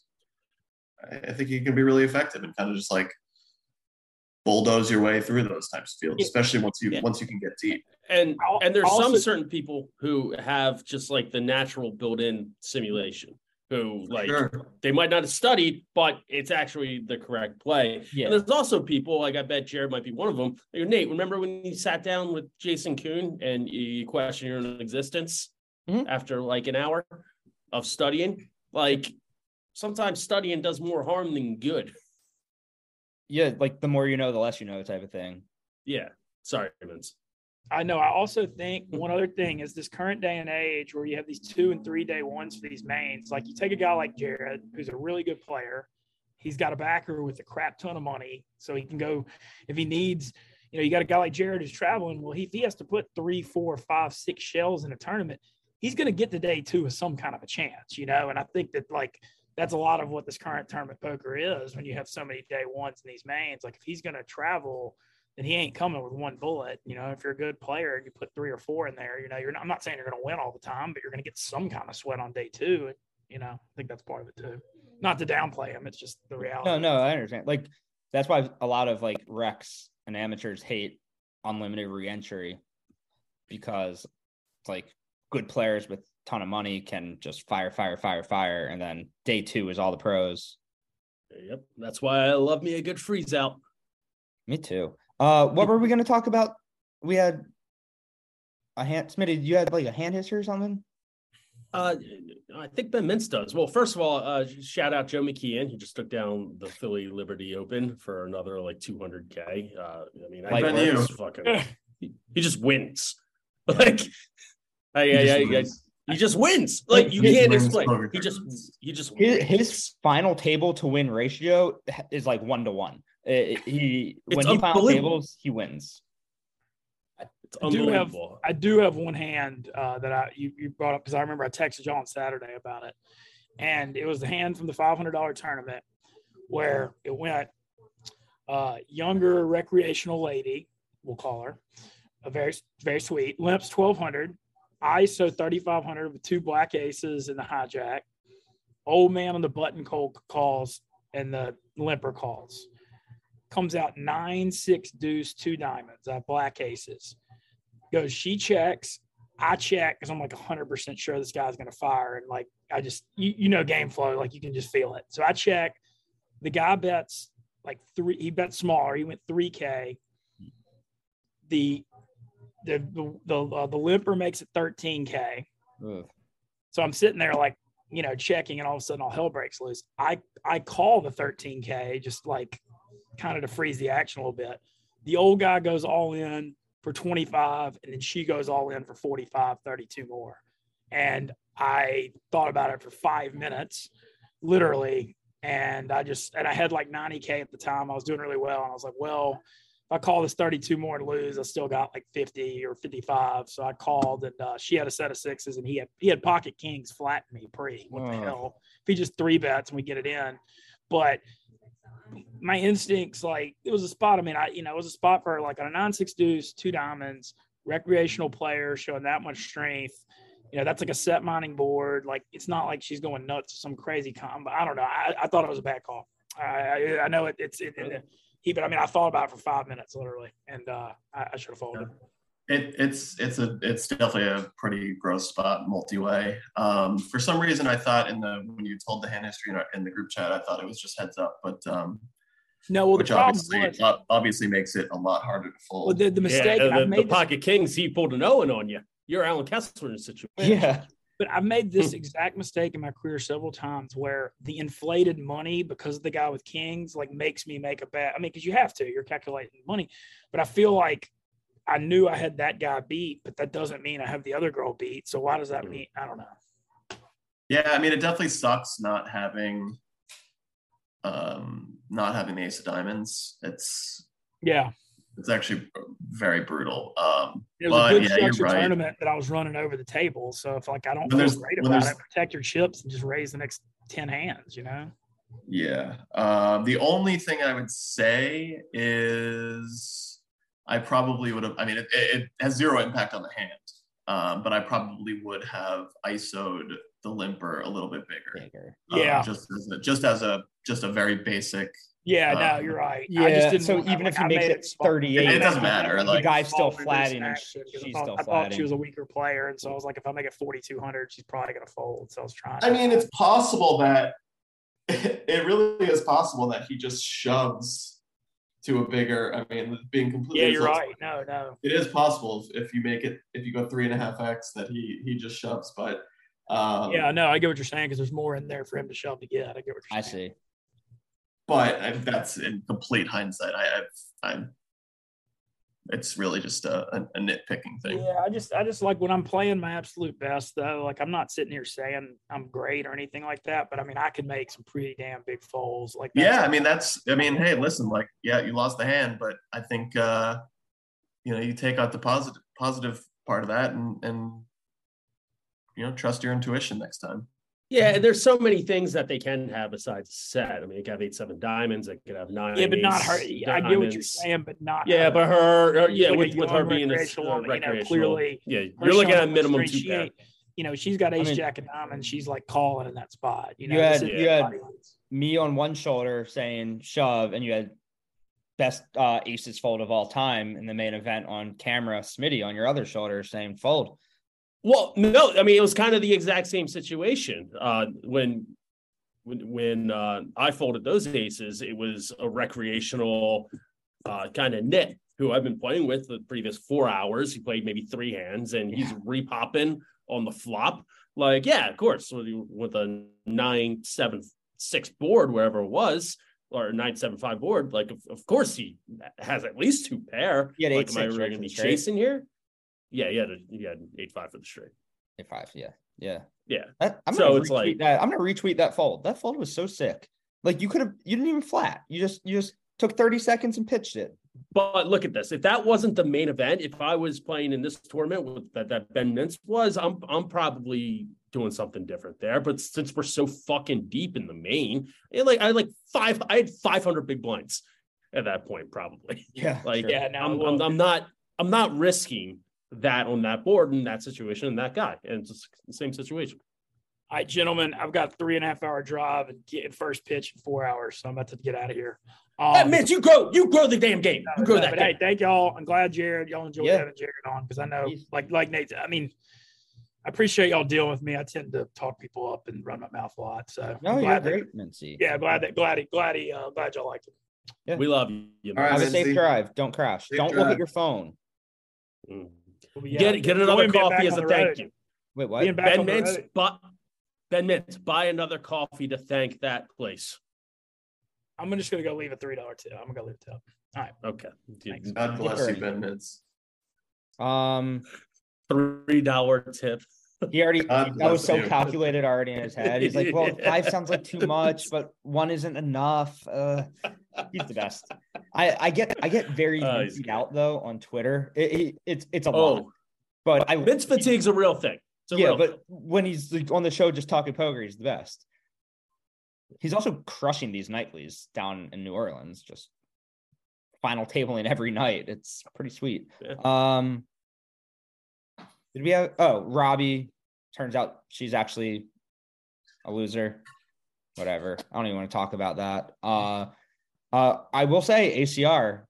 D: I think he can be really effective and kind of just like bulldoze your way through those types of fields, especially once you yeah. once you can get deep.
C: And and there's also, some certain people who have just like the natural built-in simulation who like sure. they might not have studied, but it's actually the correct play. Yeah. And there's also people like I bet Jared might be one of them. Like, Nate, remember when you sat down with Jason Koon and you questioned your own existence mm-hmm. after like an hour of studying? Like sometimes studying does more harm than good.
A: Yeah, like the more you know, the less you know, type of thing.
C: Yeah. Sorry, Vince.
E: I know. I also think one other thing is this current day and age where you have these two and three day ones for these mains. Like you take a guy like Jared, who's a really good player. He's got a backer with a crap ton of money, so he can go if he needs. You know, you got a guy like Jared who's traveling. Well, he, if he has to put three, four, five, six shells in a tournament, he's going to get the day two with some kind of a chance. You know, and I think that like that's a lot of what this current tournament poker is when you have so many day ones in these mains. Like if he's going to travel then he ain't coming with one bullet. You know, if you're a good player and you put three or four in there, you know, you're not, I'm not saying you're going to win all the time, but you're going to get some kind of sweat on day two. And, you know, I think that's part of it too. Not to downplay him, it's just the reality.
A: No, no, I understand. Like that's why a lot of like wrecks and amateurs hate unlimited reentry because it's like good players with ton of money can just fire, fire, fire, fire, and then day two is all the pros.
C: Yep, that's why I love me a good freeze out.
A: Me too. Uh, what were we going to talk about? We had a hand. Smitty, you had like a hand history or something?
C: Uh, I think Ben Mintz does. Well, first of all, uh, shout out Joe McKeehen. He just took down the Philly Liberty Open for another like 200k. Uh, I mean, I like fucking. he, he, just wins. <laughs> Like, I, he, I, I, he just wins. Like you can't explain. He just he just
A: his, his, final table to win ratio is like one to one. He it's when he final tables, he wins.
E: I do have I do have one hand uh, that I you, you brought up because I remember I texted you on Saturday about it, and it was the hand from the five hundred dollar tournament where it went uh, younger recreational lady, we'll call her, a very very sweet limps twelve hundred, ISO thirty five hundred with two black aces and the hijack, old man on the button call calls and the limper calls comes out nine, six deuce, two diamonds. I black aces. Goes, she checks. I check because I'm like 100% sure this guy's going to fire. And like, I just, you, you know, game flow, like you can just feel it. So I check. The guy bets like three, he bet smaller. He went 3K. The, the, the, the, uh, the limper makes it 13K. Ugh. So I'm sitting there like, you know, checking, and all of a sudden all hell breaks loose. I I call the 13K just like kind of to freeze the action a little bit. The old guy goes all in for 25 and then she goes all in for 45, 32 more. And I thought about it for five minutes, literally. And I just, and I had like 90K at the time. I was doing really well. And I was like, well, I call this 32 more and lose, I still got like 50 or 55. So I called and uh, she had a set of sixes and he had, he had pocket kings flat me pre. What the hell? If he just three bets and we get it in. But my instincts like it was a spot. I mean, I you know it was a spot for like on a nine six deuce, two diamonds, recreational player showing that much strength. You know, that's like a set mining board. Like it's not like she's going nuts some crazy combo. I don't know. I, I thought it was a bad call. I, I, I know it, it's it, it, he, but I mean, I thought about it for five minutes literally, and uh, I, I should have folded.
D: It, it's it's a it's definitely a pretty gross spot multi-way. Um, for some reason, I thought in the when you told the hand history in, our, in the group chat, I thought it was just heads up, but um,
E: no, well,
D: which obviously was, obviously makes it a lot harder to fold.
E: Well, the, the mistake yeah,
C: the, the pocket this, kings he pulled an Owen on you. You're Alan Kessler in a situation.
A: Yeah.
E: But I've made this exact mistake in my career several times where the inflated money because of the guy with kings like makes me make a bet. I mean, because you have to, you're calculating money. But I feel like I knew I had that guy beat, but that doesn't mean I have the other girl beat. So why does that mean? I don't know.
D: Yeah, I mean, it definitely sucks not having um, not having the ace of diamonds. It's
E: yeah,
D: it's actually very brutal. Um,
E: it was but, a good yeah, structured right. tournament that I was running over the table. So if like I don't feel great about it, protect your chips and just raise the next ten hands. You know.
D: Yeah. Uh, the only thing I would say is I probably would have. I mean, it, it has zero impact on the hand, um, but I probably would have ISO'd the limper a little bit bigger.
E: bigger. Um, yeah.
D: just as a, just as a just a very basic
E: Yeah, no, you're right.
A: Yeah.
E: I just didn't
A: so
E: want-
A: even
E: like,
A: if he
E: I
A: makes it 38,
D: It doesn't matter,
A: The guy's still
E: Small for
A: flatting and
E: action, 'cause I
A: she's
E: thought-
A: still
E: I thought
A: flatting.
E: she was a weaker player, and so I was like, if I make it 4,200, she's probably gonna fold. So I was trying.
D: I mean, it's possible that <laughs> it really is possible that he just shoves to a bigger. I mean, being completely.
E: yeah, you're right. No, no.
D: It is possible if, if you make it if you go three and a half x that he he just shoves, but um,
E: Yeah, no, I get what you're saying because there's more in there for him to shove to get. I get what you're saying.
A: I
E: saying.
A: see.
D: But I, that's in complete hindsight. I, I've I'm. It's really just a, a, nitpicking thing.
E: Yeah, I just I just like when I'm playing my absolute best though. Like I'm not sitting here saying I'm great or anything like that, but I mean I can make some pretty damn big folds. Like
D: Yeah, I mean that's I mean, hey, listen, like, yeah, you lost the hand, but I think uh you know, you take out the positive positive part of that and and you know, trust your intuition next time.
C: Yeah, and there's so many things that they can have besides a set. I mean, it could have eight seven diamonds. It could have nine.
E: yeah, but not her.
C: ace
E: I get what you're saying, but not.
C: Yeah,
E: her.
C: but her, uh, yeah,
E: Like
C: with, with her being a
E: recreational
C: uh,
E: woman, you know, clearly
C: yeah, you're looking at
E: was
C: minimum two pair.
E: You know, she's got ace
A: mean-
E: jack and diamonds. She's like calling in that spot. You know,
A: You had
E: this
A: you had me on one shoulder saying shove, and you had best uh, aces fold of all time in the main event on camera. Smitty on your other shoulder saying fold.
C: Well, no, I mean it was kind of the exact same situation. Uh, when when when uh, I folded those aces, it was a recreational uh, kind of nit who I've been playing with the previous four hours. He played maybe three hands, and he's repopping on the flop. Like, yeah, of course, with, with a nine seven six board, wherever it was, or nine seven five board. Like, of, of course, he has at least two pair.
A: Had
C: like, am I really going to be chasing here? Yeah, he had a, he had eight five for the straight.
A: Eight five, yeah, yeah.
C: Yeah.
A: That, I'm
C: So
A: gonna
C: it's
A: retweet
C: like-
A: that. I'm gonna retweet that fold. That fold was so sick. Like you could have, you didn't even flat. You just, you just took 30 seconds and pitched it.
C: But look at this. If that wasn't the main event, if I was playing in this tournament with that, that Ben Mintz was, I'm I'm probably doing something different there. But since we're so fucking deep in the main, and like I had like five, I had 500 big blinds at that point, probably.
A: Yeah, <laughs>
C: Like,
A: sure.
E: Yeah, no,
C: I'm, I'm, I'm not, I'm not risking that on that board in that situation and that guy, and it's the same situation.
E: All right, gentlemen, I've got three and a half hour drive and get first pitch in four hours, so I'm about to get out of here.
C: Hey,
E: Um,
C: Mintz, you grow, you grow the damn game. You grow
E: no,
C: that
E: but
C: game.
E: hey, thank y'all. I'm glad Jared, y'all enjoyed
A: Yeah.
E: having Jared on because I know, like, like Nate, I mean, I appreciate y'all dealing with me. I tend to talk people up and run my mouth a lot. So
A: No,
E: I'm
A: you're
E: glad that-
A: great, Mincy.
E: yeah, glad that, glad he, glad he, uh, glad y'all liked it. Yeah.
C: We love you.
D: All right,
A: Have a safe drive. Don't crash.
D: Safe
A: Don't look at your phone.
C: Mm.
E: We'll be
C: Get get another coffee as a thank
E: road.
C: you.
A: Wait, what?
C: Ben
E: on
C: Mintz, but Ben Mintz, buy another coffee to thank that place.
E: I'm just gonna go leave a three dollar tip. I'm gonna go leave a tip. All right.
C: Okay.
E: Thanks.
D: God bless you, Ben Mintz.
A: Um,
C: Three dollar tip.
A: He already <laughs>
D: God
A: that was so
D: you.
A: calculated already in his head. He's like, well, <laughs> five sounds like too much, but one isn't enough. Uh, he's the best. I I get I get very
C: good.
A: out though on Twitter. It, it- it's it's a lot,
C: Oh,
A: but I
C: Mintz fatigue's a real thing. A
A: yeah,
C: real
A: but
C: thing.
A: when he's like, on the show just talking poker, he's the best. He's also crushing these nightlies down in New Orleans, just final tabling every night. It's pretty sweet.
C: Yeah.
A: Um, did we have? Oh, Robbie. Turns out she's actually a loser. Whatever. I don't even want to talk about that. Uh, uh, I will say ACR.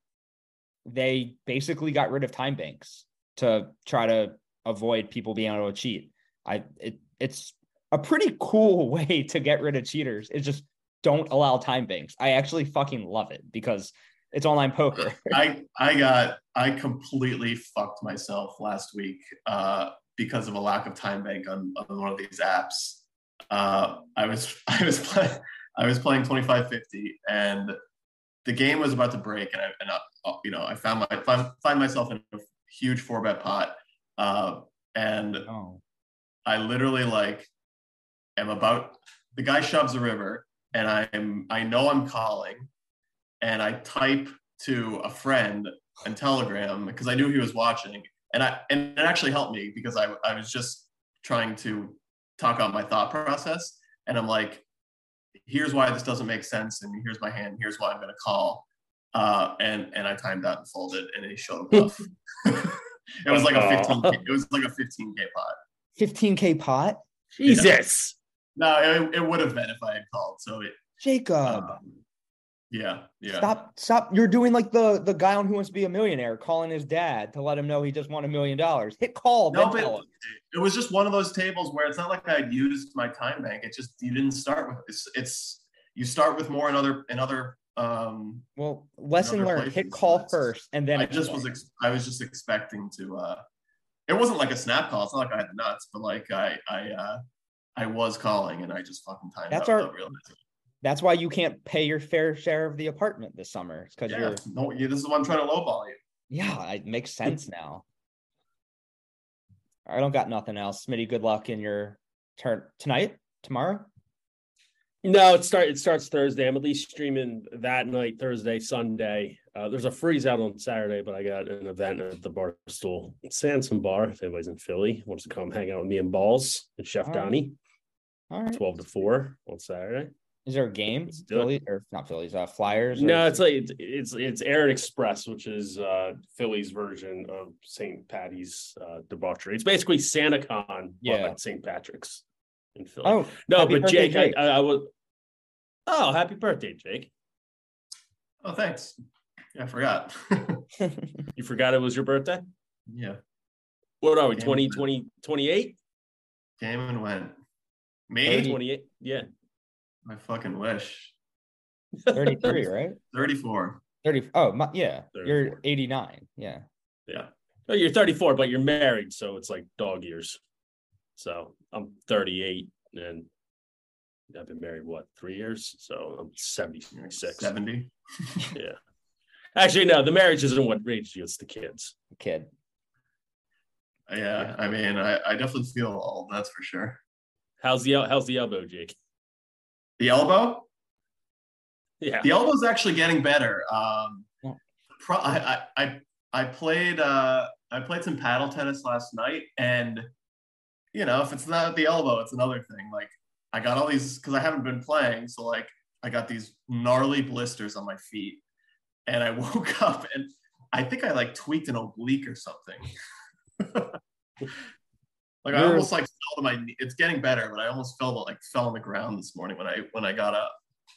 A: They basically got rid of time banks to try to avoid people being able to cheat. I it it's a pretty cool <laughs> way to get rid of cheaters. It's just don't allow time banks. I actually fucking love it because it's online poker.
D: I I got I completely fucked myself last week uh, because of a lack of time bank on, on one of these apps. Uh, I was <laughs> I was play, I was playing twenty five fifty and the game was about to break and I and I, you know I found my find, find myself in a huge four bet pot uh, and
A: oh.
D: I literally like am about the guy shoves a river and I'm I know I'm calling and I type to a friend and telegram because I knew he was watching and I and it actually helped me because I I was just trying to talk out my thought process. And I'm like here's why this doesn't make sense. And here's my hand. Here's why I'm going to call. Uh and and I timed out and folded and he showed <laughs> <laughs> a bluff it was like a 15 it was like a 15k pot.
A: 15k pot?
C: Jesus.
D: no it, it would have been if I had called. So it
A: Jacob.
D: um, Yeah, yeah.
A: Stop, stop. You're doing like the the guy on Who Wants to Be a Millionaire, calling his dad to let him know he just won a million dollars. Hit call.
D: No, but it was just one of those tables where it's not like I'd used my time bank. It just you didn't start with it's it's you start with more in other in other um
A: well lesson learned hit call first and then
D: i just was ex- i was just expecting to uh it wasn't like a snap call it's not like i had the nuts but like i i uh i was calling and i just fucking timed
A: that's our that's why you can't pay your fair share of the apartment this summer It's because yeah, you're
D: no this is what i'm trying to lowball you
A: yeah it makes sense now i don't got nothing else smitty good luck in your turn tonight tomorrow
C: no, it start it starts Thursday. I'm at least streaming that night, Thursday, Sunday. Uh, there's a freeze out on Saturday, but I got an event at the Barstool Sansom Bar. If anybody's in Philly wants to come hang out with me and Balls and Chef All Donnie. All right. twelve to four on Saturday.
A: Is there a game? Philly or not Phillies? Uh, Flyers?
C: No, it's like it's it's it's Erin Express, which is uh Philly's version of St. Patty's uh, debauchery. It's basically SantaCon, yeah, like St. Patrick's in Philly. Oh no, but Jake, Jake. I, I, was. Oh, happy birthday, Jake!
D: Oh, thanks. I forgot. <laughs>
C: you forgot it was your birthday?
D: Yeah.
C: What are we? 20, 20, 28?
D: Came and went. Me?
C: 28. Yeah.
D: I fucking wish.
A: 33, <laughs> right?
D: 34.
A: 30. Oh, my, yeah. 34. You're 89. Yeah.
C: Yeah. Oh, you're 34, but you're married. So it's like dog years. So I'm 38 and I've been married what three years, so I'm 76.
D: 70. <laughs>
C: yeah. Actually, no, the marriage isn't what raised you, it's the kids.
A: The kid.
D: Yeah, yeah, I mean, I, I definitely feel old, that's for sure.
C: How's the how's the elbow, Jake?
D: The elbow?
C: Yeah.
D: The elbow's actually getting better. Um pro- I, I I played uh I played some paddle tennis last night and you know, if it's not the elbow, it's another thing. Like I got all these because I haven't been playing, so like I got these gnarly blisters on my feet, and I <laughs> woke up and I think I like tweaked an oblique or something. <laughs> like I almost like fell to my knee. It's getting better, but I almost fell like fell on the ground this morning when I when I got up.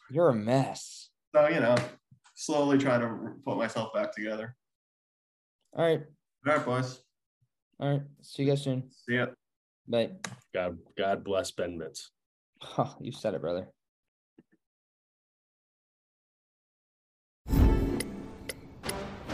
A: You're a mess.
D: So you know, slowly trying to put myself back together.
A: All right.
D: All right, boys.
A: All right. See you guys soon.
D: See ya.
A: Bye.
C: God, God bless Ben Mintz.
A: Oh, <laughs> you said it, brother.